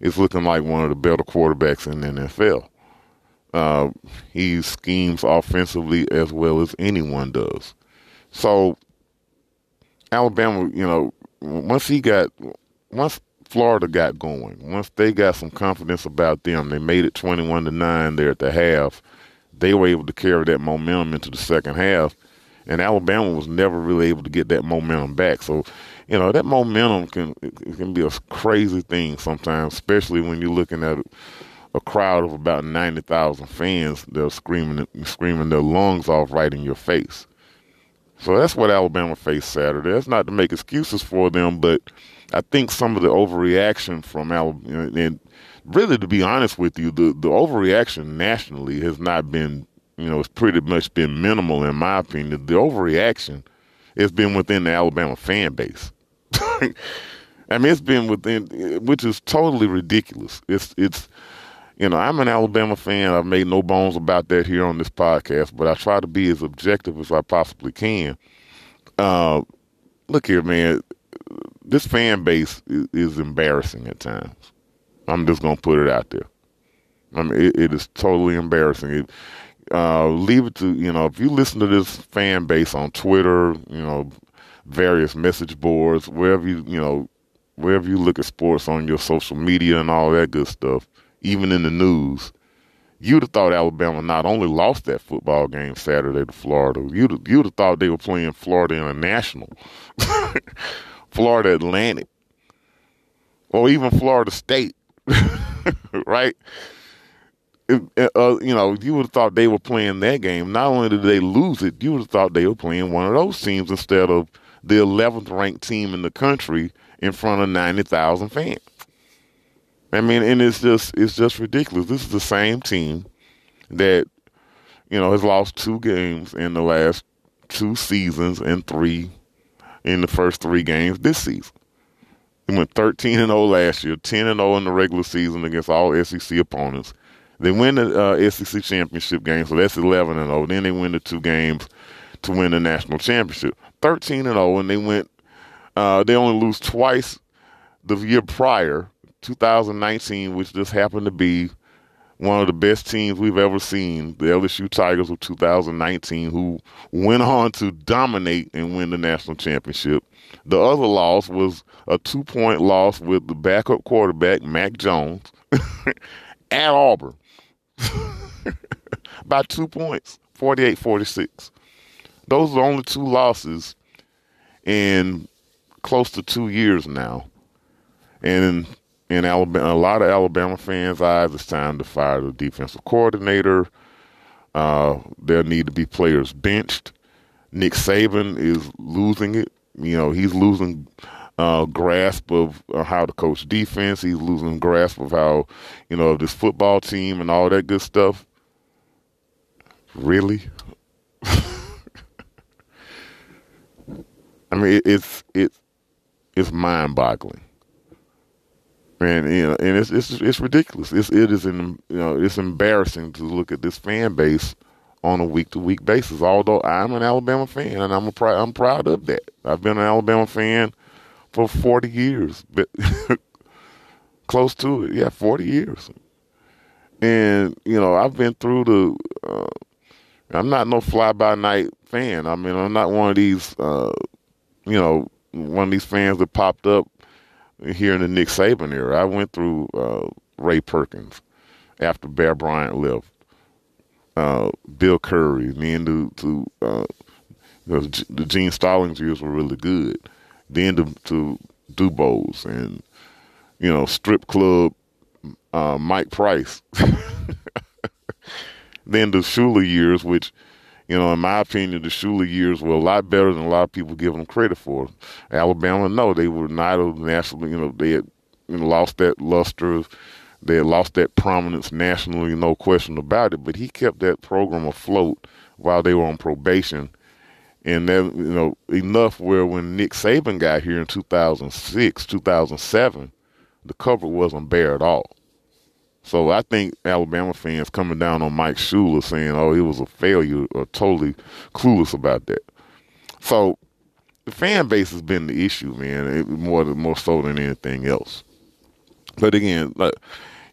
is looking like one of the better quarterbacks in the NFL. Uh, he schemes offensively as well as anyone does. So, Alabama, you know, once he got, once Florida got going, once they got some confidence about them, they made it 21 to 9 there at the half. They were able to carry that momentum into the second half and Alabama was never really able to get that momentum back. So, you know, that momentum can can be a crazy thing sometimes, especially when you're looking at a crowd of about ninety thousand fans that are screaming screaming their lungs off right in your face. So that's what Alabama faced Saturday. That's not to make excuses for them, but I think some of the overreaction from Alabama, and really to be honest with you, the, the overreaction nationally has not been you know, it's pretty much been minimal in my opinion. The overreaction has been within the Alabama fan base. *laughs* I mean, it's been within, which is totally ridiculous. It's, it's, you know, I'm an Alabama fan. I've made no bones about that here on this podcast, but I try to be as objective as I possibly can. Uh, look here, man. This fan base is, is embarrassing at times. I'm just gonna put it out there. I mean, it, it is totally embarrassing. It, uh, leave it to you know if you listen to this fan base on Twitter, you know, various message boards, wherever you you know, wherever you look at sports on your social media and all that good stuff, even in the news, you'd have thought Alabama not only lost that football game Saturday to Florida, you'd you'd have thought they were playing Florida International, *laughs* Florida Atlantic, or even Florida State, *laughs* right? Uh, you know, you would have thought they were playing that game. Not only did they lose it, you would have thought they were playing one of those teams instead of the 11th ranked team in the country in front of 90,000 fans. I mean, and it's just it's just ridiculous. This is the same team that you know has lost two games in the last two seasons and three in the first three games this season. They went 13 and 0 last year, 10 and 0 in the regular season against all SEC opponents. They win the uh, SEC championship game, so that's 11 and 0. Then they win the two games to win the national championship. 13 and 0, and they went. Uh, they only lose twice the year prior, 2019, which just happened to be one of the best teams we've ever seen, the LSU Tigers of 2019, who went on to dominate and win the national championship. The other loss was a two point loss with the backup quarterback, Mac Jones, *laughs* at Auburn *laughs* by two points, 48 46. Those are only two losses in close to two years now. And in, in Alabama, a lot of Alabama fans' eyes, it's time to fire the defensive coordinator. Uh, there need to be players benched. Nick Saban is losing it. You know, he's losing uh, grasp of uh, how to coach defense. He's losing grasp of how, you know, this football team and all that good stuff. Really? *laughs* I mean, it's it's it's mind boggling, and you know, and it's it's it's ridiculous. It's it is in you know it's embarrassing to look at this fan base on a week to week basis. Although I'm an Alabama fan and I'm a I'm proud of that. I've been an Alabama fan for 40 years, but *laughs* close to it. Yeah, 40 years. And you know, I've been through the. Uh, I'm not no fly by night fan. I mean, I'm not one of these. Uh, you know, one of these fans that popped up here in the Nick Saban era. I went through uh, Ray Perkins after Bear Bryant left. Uh, Bill Curry, me and the, to, uh, the Gene Stallings years were really good then to, to Dubose and you know strip club uh, Mike Price. *laughs* then the Shula years, which you know, in my opinion, the Shula years were a lot better than a lot of people give them credit for. Alabama, no, they were not a national. You know, they had you know, lost that luster. They had lost that prominence nationally, no question about it. But he kept that program afloat while they were on probation and then you know enough where when Nick Saban got here in 2006, 2007, the cover wasn't bare at all. So I think Alabama fans coming down on Mike Shula saying, "Oh, it was a failure," are totally clueless about that. So the fan base has been the issue, man, it, more more so than anything else. But again, like,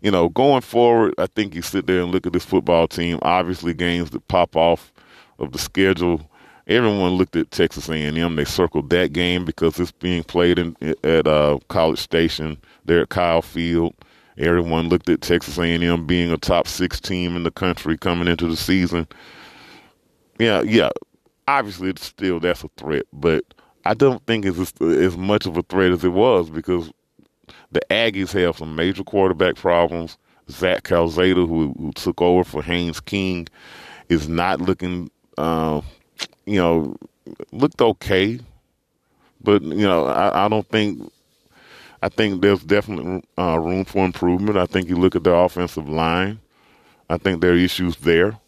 you know, going forward, I think you sit there and look at this football team. Obviously, games that pop off of the schedule everyone looked at Texas A&M. They circled that game because it's being played in, at uh, College Station there at Kyle Field. Everyone looked at Texas A&M being a top six team in the country coming into the season. Yeah, yeah. Obviously, it's still that's a threat, but I don't think it's as, much of a threat as it was because the Aggies have some major quarterback problems. Zach Calzada, who, who took over for Haynes King, is not looking uh, you know, looked okay, but you know, I, I don't think. I think there's definitely uh, room for improvement. I think you look at their offensive line. I think there are issues there.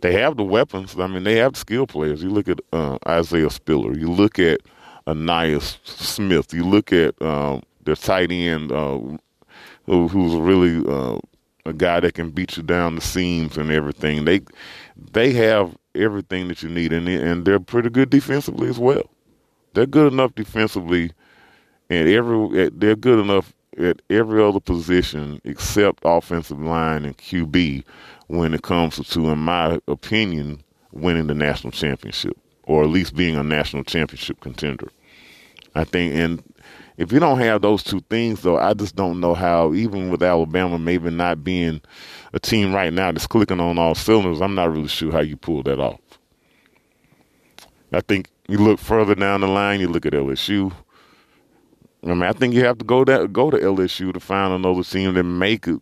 They have the weapons. I mean, they have the skill players. You look at uh, Isaiah Spiller. You look at Ainias Smith. You look at um, their tight end, uh, who, who's really uh, a guy that can beat you down the seams and everything. They they have everything that you need, and and they're pretty good defensively as well. They're good enough defensively, and every they're good enough at every other position except offensive line and QB when it comes to, in my opinion, winning the national championship or at least being a national championship contender. I think, and if you don't have those two things, though, I just don't know how. Even with Alabama maybe not being a team right now that's clicking on all cylinders, I'm not really sure how you pull that off. I think you look further down the line, you look at LSU. I mean, I think you have to go that go to LSU to find another team that make it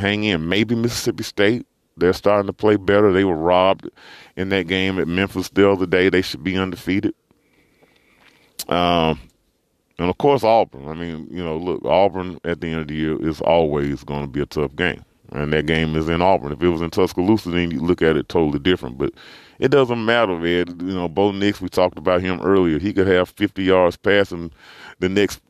hang in. Maybe Mississippi State. They're starting to play better. They were robbed in that game at Memphis the other day. They should be undefeated. Um, and of course Auburn. I mean, you know, look, Auburn at the end of the year is always going to be a tough game, and that game is in Auburn. If it was in Tuscaloosa, then you look at it totally different. But it doesn't matter, Ed. You know, Bo Nix. We talked about him earlier. He could have 50 yards passing the next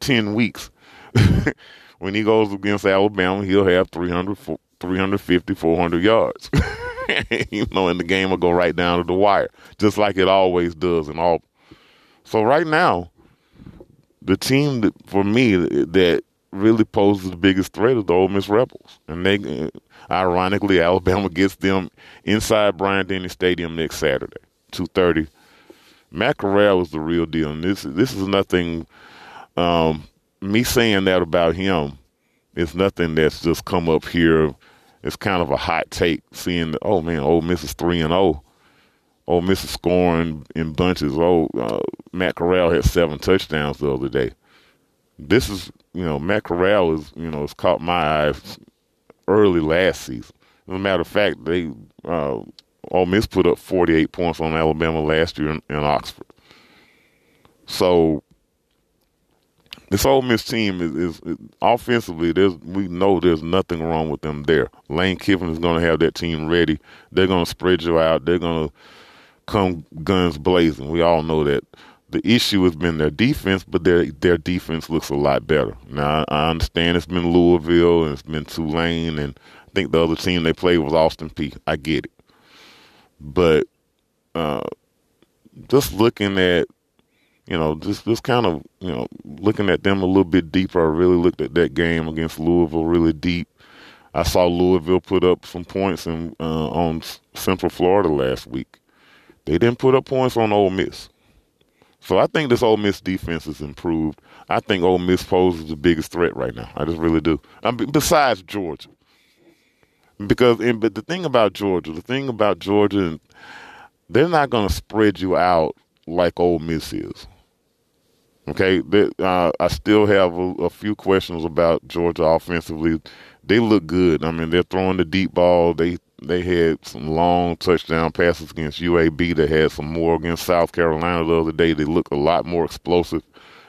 10 weeks. *laughs* when he goes against Alabama, he'll have 300, 350, 400 yards. *laughs* you know, and the game will go right down to the wire, just like it always does in Auburn. So right now, the team that for me that really poses the biggest threat is the Ole Miss Rebels, and they, ironically, Alabama gets them inside Bryant Denny Stadium next Saturday, two thirty. Matt Corral is the real deal, and this this is nothing. Um, me saying that about him is nothing that's just come up here. It's kind of a hot take, seeing that, oh man, Ole Miss is three and zero. Oh. Ole Miss is scoring in bunches. Oh, uh, Matt Corral had seven touchdowns the other day. This is, you know, Matt Corral is, you know, has caught my eyes early last season. As a matter of fact, they uh, Ole Miss put up 48 points on Alabama last year in, in Oxford. So this Ole Miss team is, is, is, offensively. There's we know there's nothing wrong with them there. Lane Kiffin is going to have that team ready. They're going to spread you out. They're going to come guns blazing. We all know that. The issue has been their defense, but their their defense looks a lot better. Now I understand it's been Louisville and it's been Tulane, and I think the other team they played was Austin Peay. I get it, but uh, just looking at you know, just just kind of you know looking at them a little bit deeper. I really looked at that game against Louisville really deep. I saw Louisville put up some points in, uh, on Central Florida last week. They didn't put up points on Ole Miss. So I think this Ole Miss defense has improved. I think Ole Miss poses the biggest threat right now. I just really do. I mean, besides Georgia, because but the thing about Georgia, the thing about Georgia, they're not going to spread you out like Ole Miss is. Okay, they, uh, I still have a, a, few questions about Georgia offensively. They look good. I mean, they're throwing the deep ball. They they had some long touchdown passes against UAB. They had some more against South Carolina the other day. They look a lot more explosive.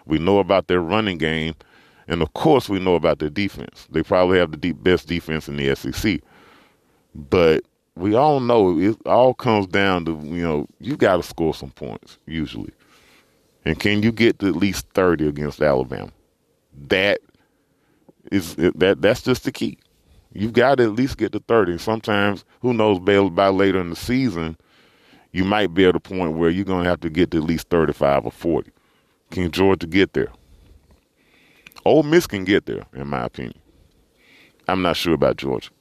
We know about their running game, and of course, we know about their defense. They probably have the deep, best defense in the SEC. But we all know it all comes down to you know you got to score some points usually, and can you get to at least thirty against Alabama? That is that that's just the key. You've got to at least get to 30. Sometimes, who knows, by later in the season, you might be at a point where you're going to have to get to at least 35 or 40. Can Georgia get there? Ole Miss can get there, in my opinion. I'm not sure about Georgia.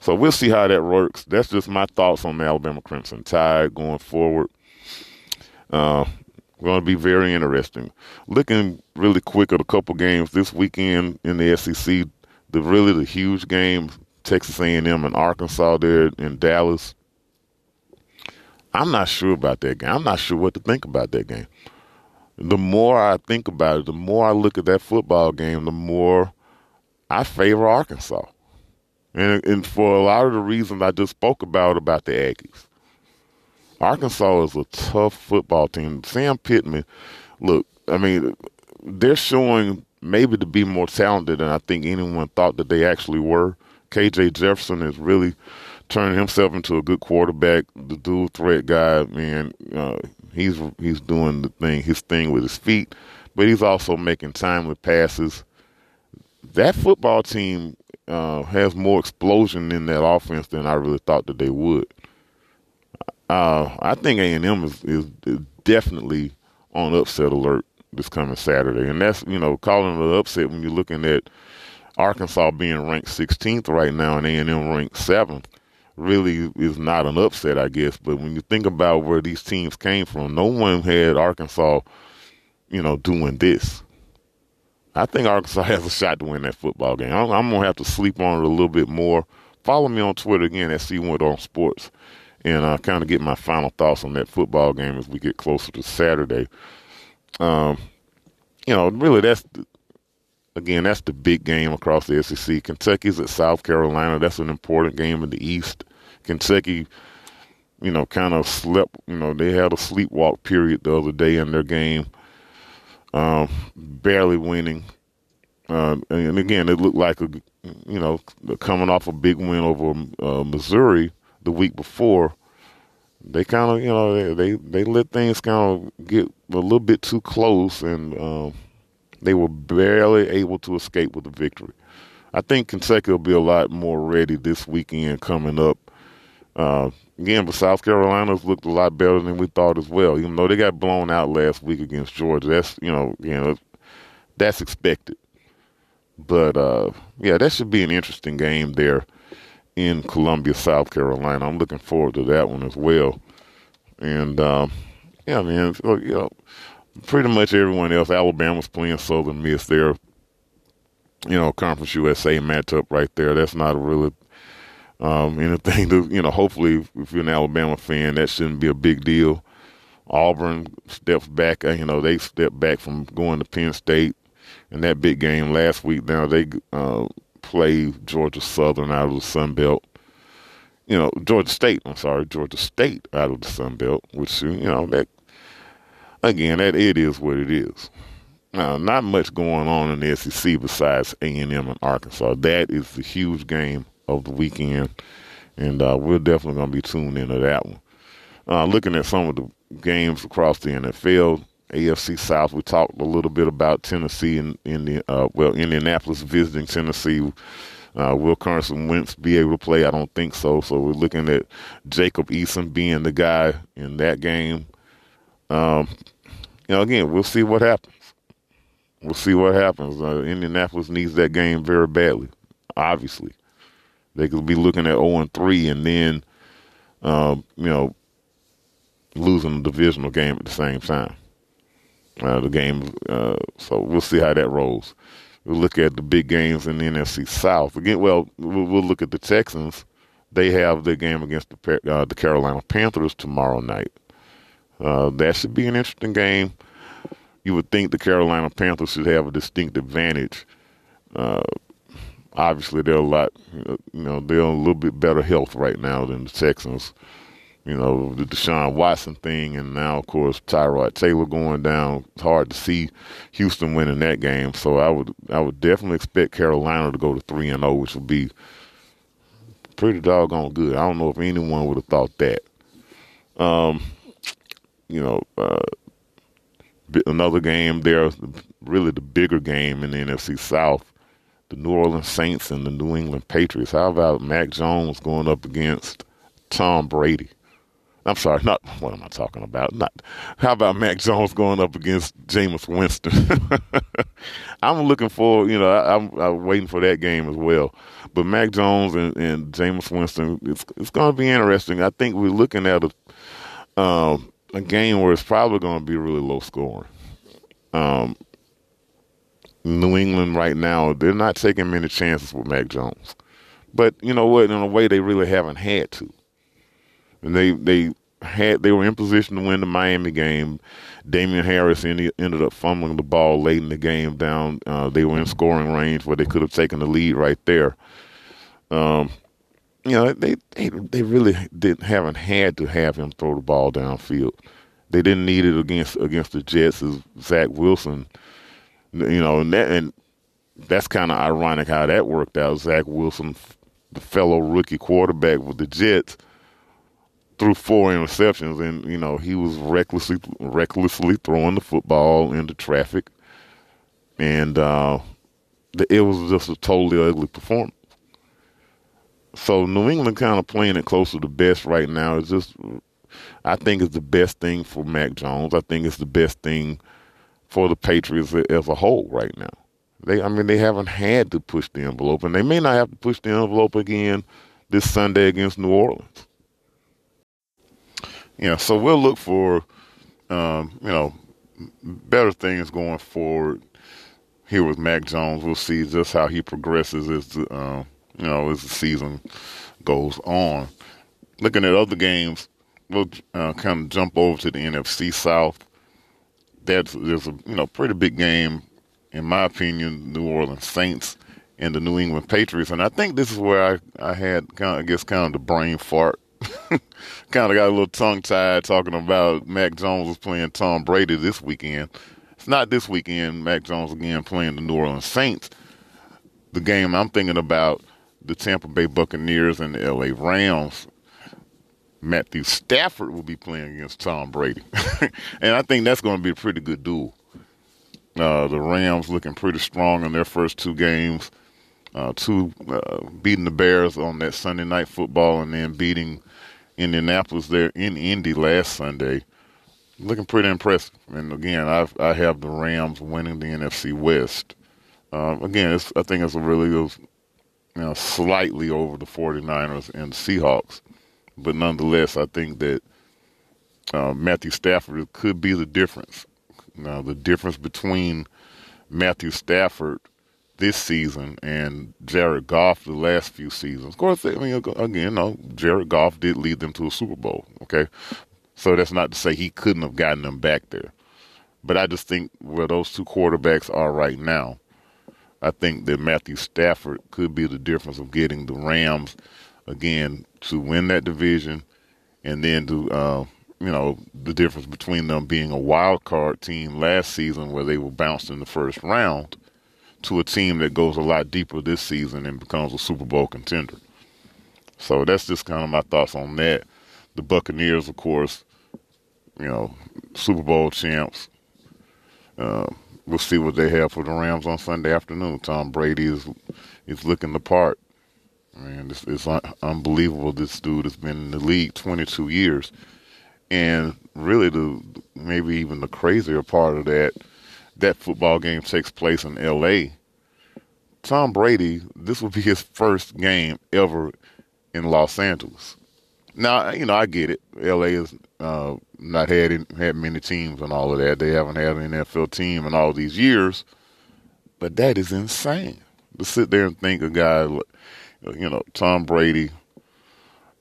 So we'll see how that works. That's just my thoughts on the Alabama Crimson Tide going forward. Uh, going to be very interesting. Looking really quick at a couple games this weekend in the SEC the really the huge game, Texas A&M and Arkansas there in Dallas. I'm not sure about that game. I'm not sure what to think about that game. The more I think about it, the more I look at that football game, the more I favor Arkansas. And, and for a lot of the reasons I just spoke about about the Aggies. Arkansas is a tough football team. Sam Pittman, look, I mean, they're showing maybe to be more talented than I think anyone thought that they actually were. KJ Jefferson is really turning himself into a good quarterback. The dual threat guy, man, uh, he's he's doing the thing his thing with his feet, but he's also making timely passes. That football team uh, has more explosion in that offense than I really thought that they would. Uh, I think A and M is, is definitely on upset alert this coming Saturday, and that's you know calling it an upset when you're looking at Arkansas being ranked 16th right now and A&M ranked seventh. Really is not an upset, I guess. But when you think about where these teams came from, no one had Arkansas, you know, doing this. I think Arkansas *laughs* has a shot to win that football game. I'm, I'm gonna have to sleep on it a little bit more. Follow me on Twitter again at C Wood on Sports, and uh, kind of get my final thoughts on that football game as we get closer to Saturday. Um, you know, really, that's again, that's the big game across the SEC. Kentucky's at South Carolina. That's an important game in the East. Kentucky, you know, kind of slept. You know, they had a sleepwalk period the other day in their game, um, barely winning. Uh, and again, it looked like a, you know, coming off a big win over uh, Missouri the week before. They kind of, you know, they, they they let things kind of get a little bit too close, and um, they were barely able to escape with a victory. I think Kentucky will be a lot more ready this weekend coming up. Uh, again, but South Carolina's looked a lot better than we thought as well. Even though they got blown out last week against Georgia, that's you know, you know, that's expected. But uh, yeah, that should be an interesting game there in Columbia, South Carolina. I'm looking forward to that one as well. And um, yeah, man, you know, pretty much everyone else. Alabama's playing Southern Miss there. You know, Conference USA matchup right there. That's not a really um, anything to, you know, hopefully if you're an Alabama fan, that shouldn't be a big deal. Auburn steps back, uh, you know, they step back from going to Penn State in that big game last week. Now they uh, play Georgia Southern out of the Sun Belt. You know, Georgia State, I'm sorry, Georgia State out of the Sun Belt, which, you know, that again, that it is what it is. Now, not much going on in the SEC besides A&M and Arkansas. That is the huge game of the weekend, and uh, we're definitely going to be tuned into that one. Uh, looking at some of the games across the NFL, AFC South, we talked a little bit about Tennessee and in uh, well Indianapolis visiting Tennessee. Uh, will Carson Wentz be able to play? I don't think so. So we're looking at Jacob Eason being the guy in that game. Um, you know, again, we'll see what happens. We'll see what happens. Uh, Indianapolis needs that game very badly. Obviously, they could be looking at zero oh and three, and then, uh, you know, losing the divisional game at the same time. Uh, the game, uh, so we'll see how that rolls. We'll look at the big games in the NFC South again. Well, we'll, look at the Texans. They have their game against the uh, the Carolina Panthers tomorrow night. Uh, that should be an interesting game. You would think the Carolina Panthers should have a distinct advantage. Uh, obviously, they're a lot, you know, they're a little bit better health right now than the Texans. You know, the Deshaun Watson thing, and now, of course, Tyrod Taylor going down. It's hard to see Houston winning that game. So I would, I would definitely expect Carolina to go to three and zero, oh, which would be pretty doggone good. I don't know if anyone would have thought that. Um, you know, uh, another game there, really the bigger game in the NFC South, the New Orleans Saints and the New England Patriots. How about Mac Jones going up against Tom Brady? I'm sorry, not what am I talking about? Not how about Mac Jones going up against Jameis Winston? *laughs* I'm looking for, you know, I, am I'm waiting for that game as well. But Mac Jones and, and Jameis Winston, it's it's going to be interesting. I think we're looking at a um, a game where it's probably going to be really low scoring. Um, New England right now, they're not taking many chances with Mac Jones. But you know what? In a way, they really haven't had to. And they they had they were in position to win the Miami game. Damien Harris ended, ended up fumbling the ball late in the game. Down, uh, they were in scoring range where they could have taken the lead right there. Um, you know, they they they really didn't haven't had to have him throw the ball downfield. They didn't need it against against the Jets as Zach Wilson. You know, and that and that's kind of ironic how that worked out. Zach Wilson, the fellow rookie quarterback with the Jets, threw four interceptions, and you know he was recklessly recklessly throwing the football into traffic, and uh, it was just a totally ugly performance. So New England kind of playing it close to the best right now. It's just, I think it's the best thing for Mac Jones. I think it's the best thing for the Patriots as a whole right now. They, I mean, they haven't had to push the envelope, and they may not have to push the envelope again this Sunday against New Orleans. Yeah, so we'll look for, um, you know, better things going forward here with Mac Jones. We'll see just how he progresses as the uh, you know as the season goes on. Looking at other games, we'll uh, kind of jump over to the NFC South. That's there's a you know pretty big game, in my opinion. New Orleans Saints and the New England Patriots, and I think this is where I I had kind of I guess kind of the brain fart. *laughs* kind of got a little tongue tied talking about Mac Jones was playing Tom Brady this weekend. It's not this weekend. Mac Jones again playing the New Orleans Saints. The game I'm thinking about the Tampa Bay Buccaneers and the LA Rams. Matthew Stafford will be playing against Tom Brady. *laughs* and I think that's going to be a pretty good duel. Uh, the Rams looking pretty strong in their first two games. Uh, two uh, beating the Bears on that Sunday night football and then beating Indianapolis there in Indy last Sunday. Looking pretty impressive. And again, I've, I have the Rams winning the NFC West. Uh, again, I think it's a really good you know, slightly over the 49ers and Seahawks. But nonetheless, I think that uh, Matthew Stafford could be the difference. Now, the difference between Matthew Stafford this season and Jared Goff the last few seasons. Of course, I mean, again, you know, Jared Goff did lead them to a Super Bowl, okay? So that's not to say he couldn't have gotten them back there. But I just think where those two quarterbacks are right now, I think that Matthew Stafford could be the difference of getting the Rams again to win that division, and then to uh, you know the difference between them being a wild card team last season where they were bounced in the first round to a team that goes a lot deeper this season and becomes a Super Bowl contender. So that's just kind of my thoughts on that. The Buccaneers, of course, you know, Super Bowl champs. Uh, we'll see what they have for the Rams on Sunday afternoon. Tom Brady is is looking the part. Man, it's, it's un- unbelievable. This dude has been in the league 22 years, and really, the maybe even the crazier part of that, that football game takes place in L.A. Tom Brady, this will be his first game ever in Los Angeles. Now, you know, I get it. L.A. has uh, not had had many teams and all of that. They haven't had an NFL team in all these years, but that is insane to sit there and think a guy, you know, Tom Brady,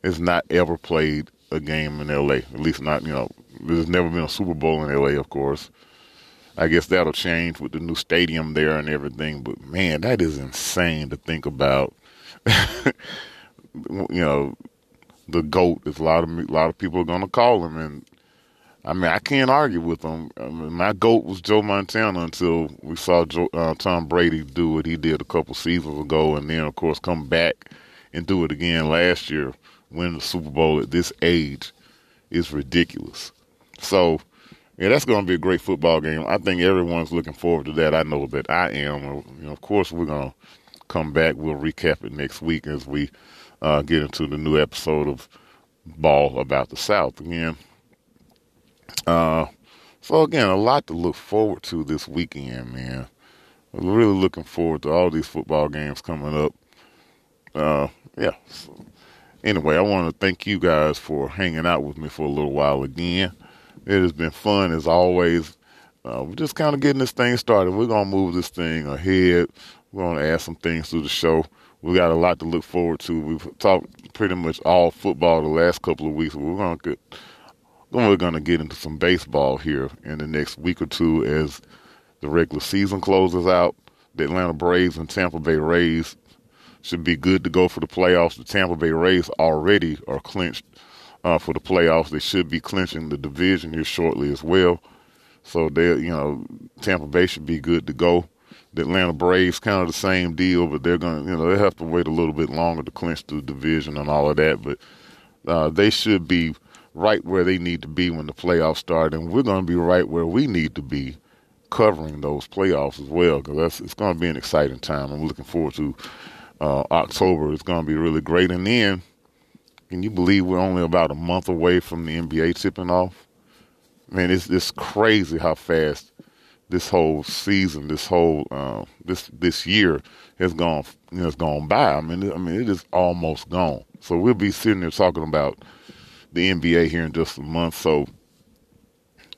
has not ever played a game in L.A. At least not, you know, there's never been a Super Bowl in L.A. Of course, I guess that'll change with the new stadium there and everything. But man, that is insane to think about. *laughs* you know, the goat. There's a lot of a lot of people are going to call him, and I mean, I can't argue with him. I mean, my goat was Joe Montana until we saw Joe, uh, Tom Brady do what he did a couple seasons ago, and then of course come back and do it again last year, win the Super Bowl at this age is ridiculous. So, yeah, that's going to be a great football game. I think everyone's looking forward to that. I know that I am. You know, of course, we're going to come back. We'll recap it next week as we uh, get into the new episode of Ball About the South again. Uh, so again, a lot to look forward to this weekend, man. I'm really looking forward to all these football games coming up. Uh, yeah. So anyway, I want to thank you guys for hanging out with me for a little while again. It has been fun as always. Uh, we're just kind of getting this thing started. We're gonna move this thing ahead. We're gonna add some things to the show. We got a lot to look forward to. We've talked pretty much all football the last couple of weeks. We're gonna get we're going to get into some baseball here in the next week or two as the regular season closes out. The Atlanta Braves and Tampa Bay Rays should be good to go for the playoffs. The Tampa Bay Rays already are clinched uh, for the playoffs. They should be clinching the division here shortly as well. So they, you know, Tampa Bay should be good to go. The Atlanta Braves kind of the same deal, but they're to, you know, they have to wait a little bit longer to clinch the division and all of that. But uh, they should be right where they need to be when the playoffs start, and we're to be right where we need to be covering those playoffs as well because it's going to be an exciting time. I'm looking forward to uh, October. It's going to be really great. And then, can you believe we're only about a month away from the NBA tipping off? Man, it's it's crazy how fast this whole season, this whole uh, this this year has gone you know, has gone by. I mean, I mean, it is almost gone. So we'll be sitting there talking about the NBA here in just a month. So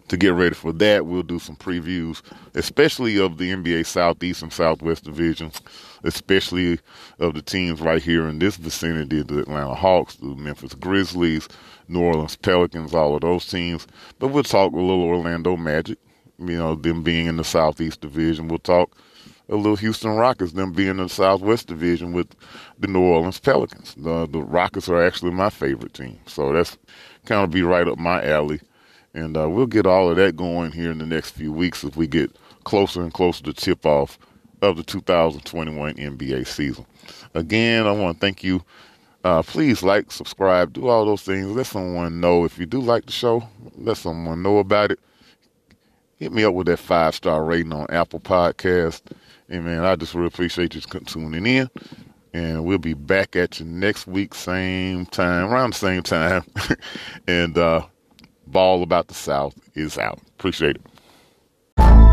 to get ready for that, we'll do some previews, especially of the NBA Southeast and Southwest divisions, especially of the teams right here in this vicinity the Atlanta Hawks, the Memphis Grizzlies, New Orleans Pelicans, all of those teams. But we'll talk a little Orlando Magic, you know, them being in the Southeast division. We'll talk a little Houston Rockets, them being in the Southwest division with the New Orleans Pelicans. The, the Rockets are actually my favorite team. So that's kind of be right up my alley and uh, we'll get all of that going here in the next few weeks as we get closer and closer to tip off of the 2021 NBA season. Again, I want to thank you. Uh, please like, subscribe, do all those things. Let someone know if you do like the show. Let someone know about it. Hit me up with that five star rating on Apple Podcast. And man, I just really appreciate you tuning in. And we'll be back at you next week, same time, around the same time. *laughs* and uh, Ball About the South is out. Appreciate it.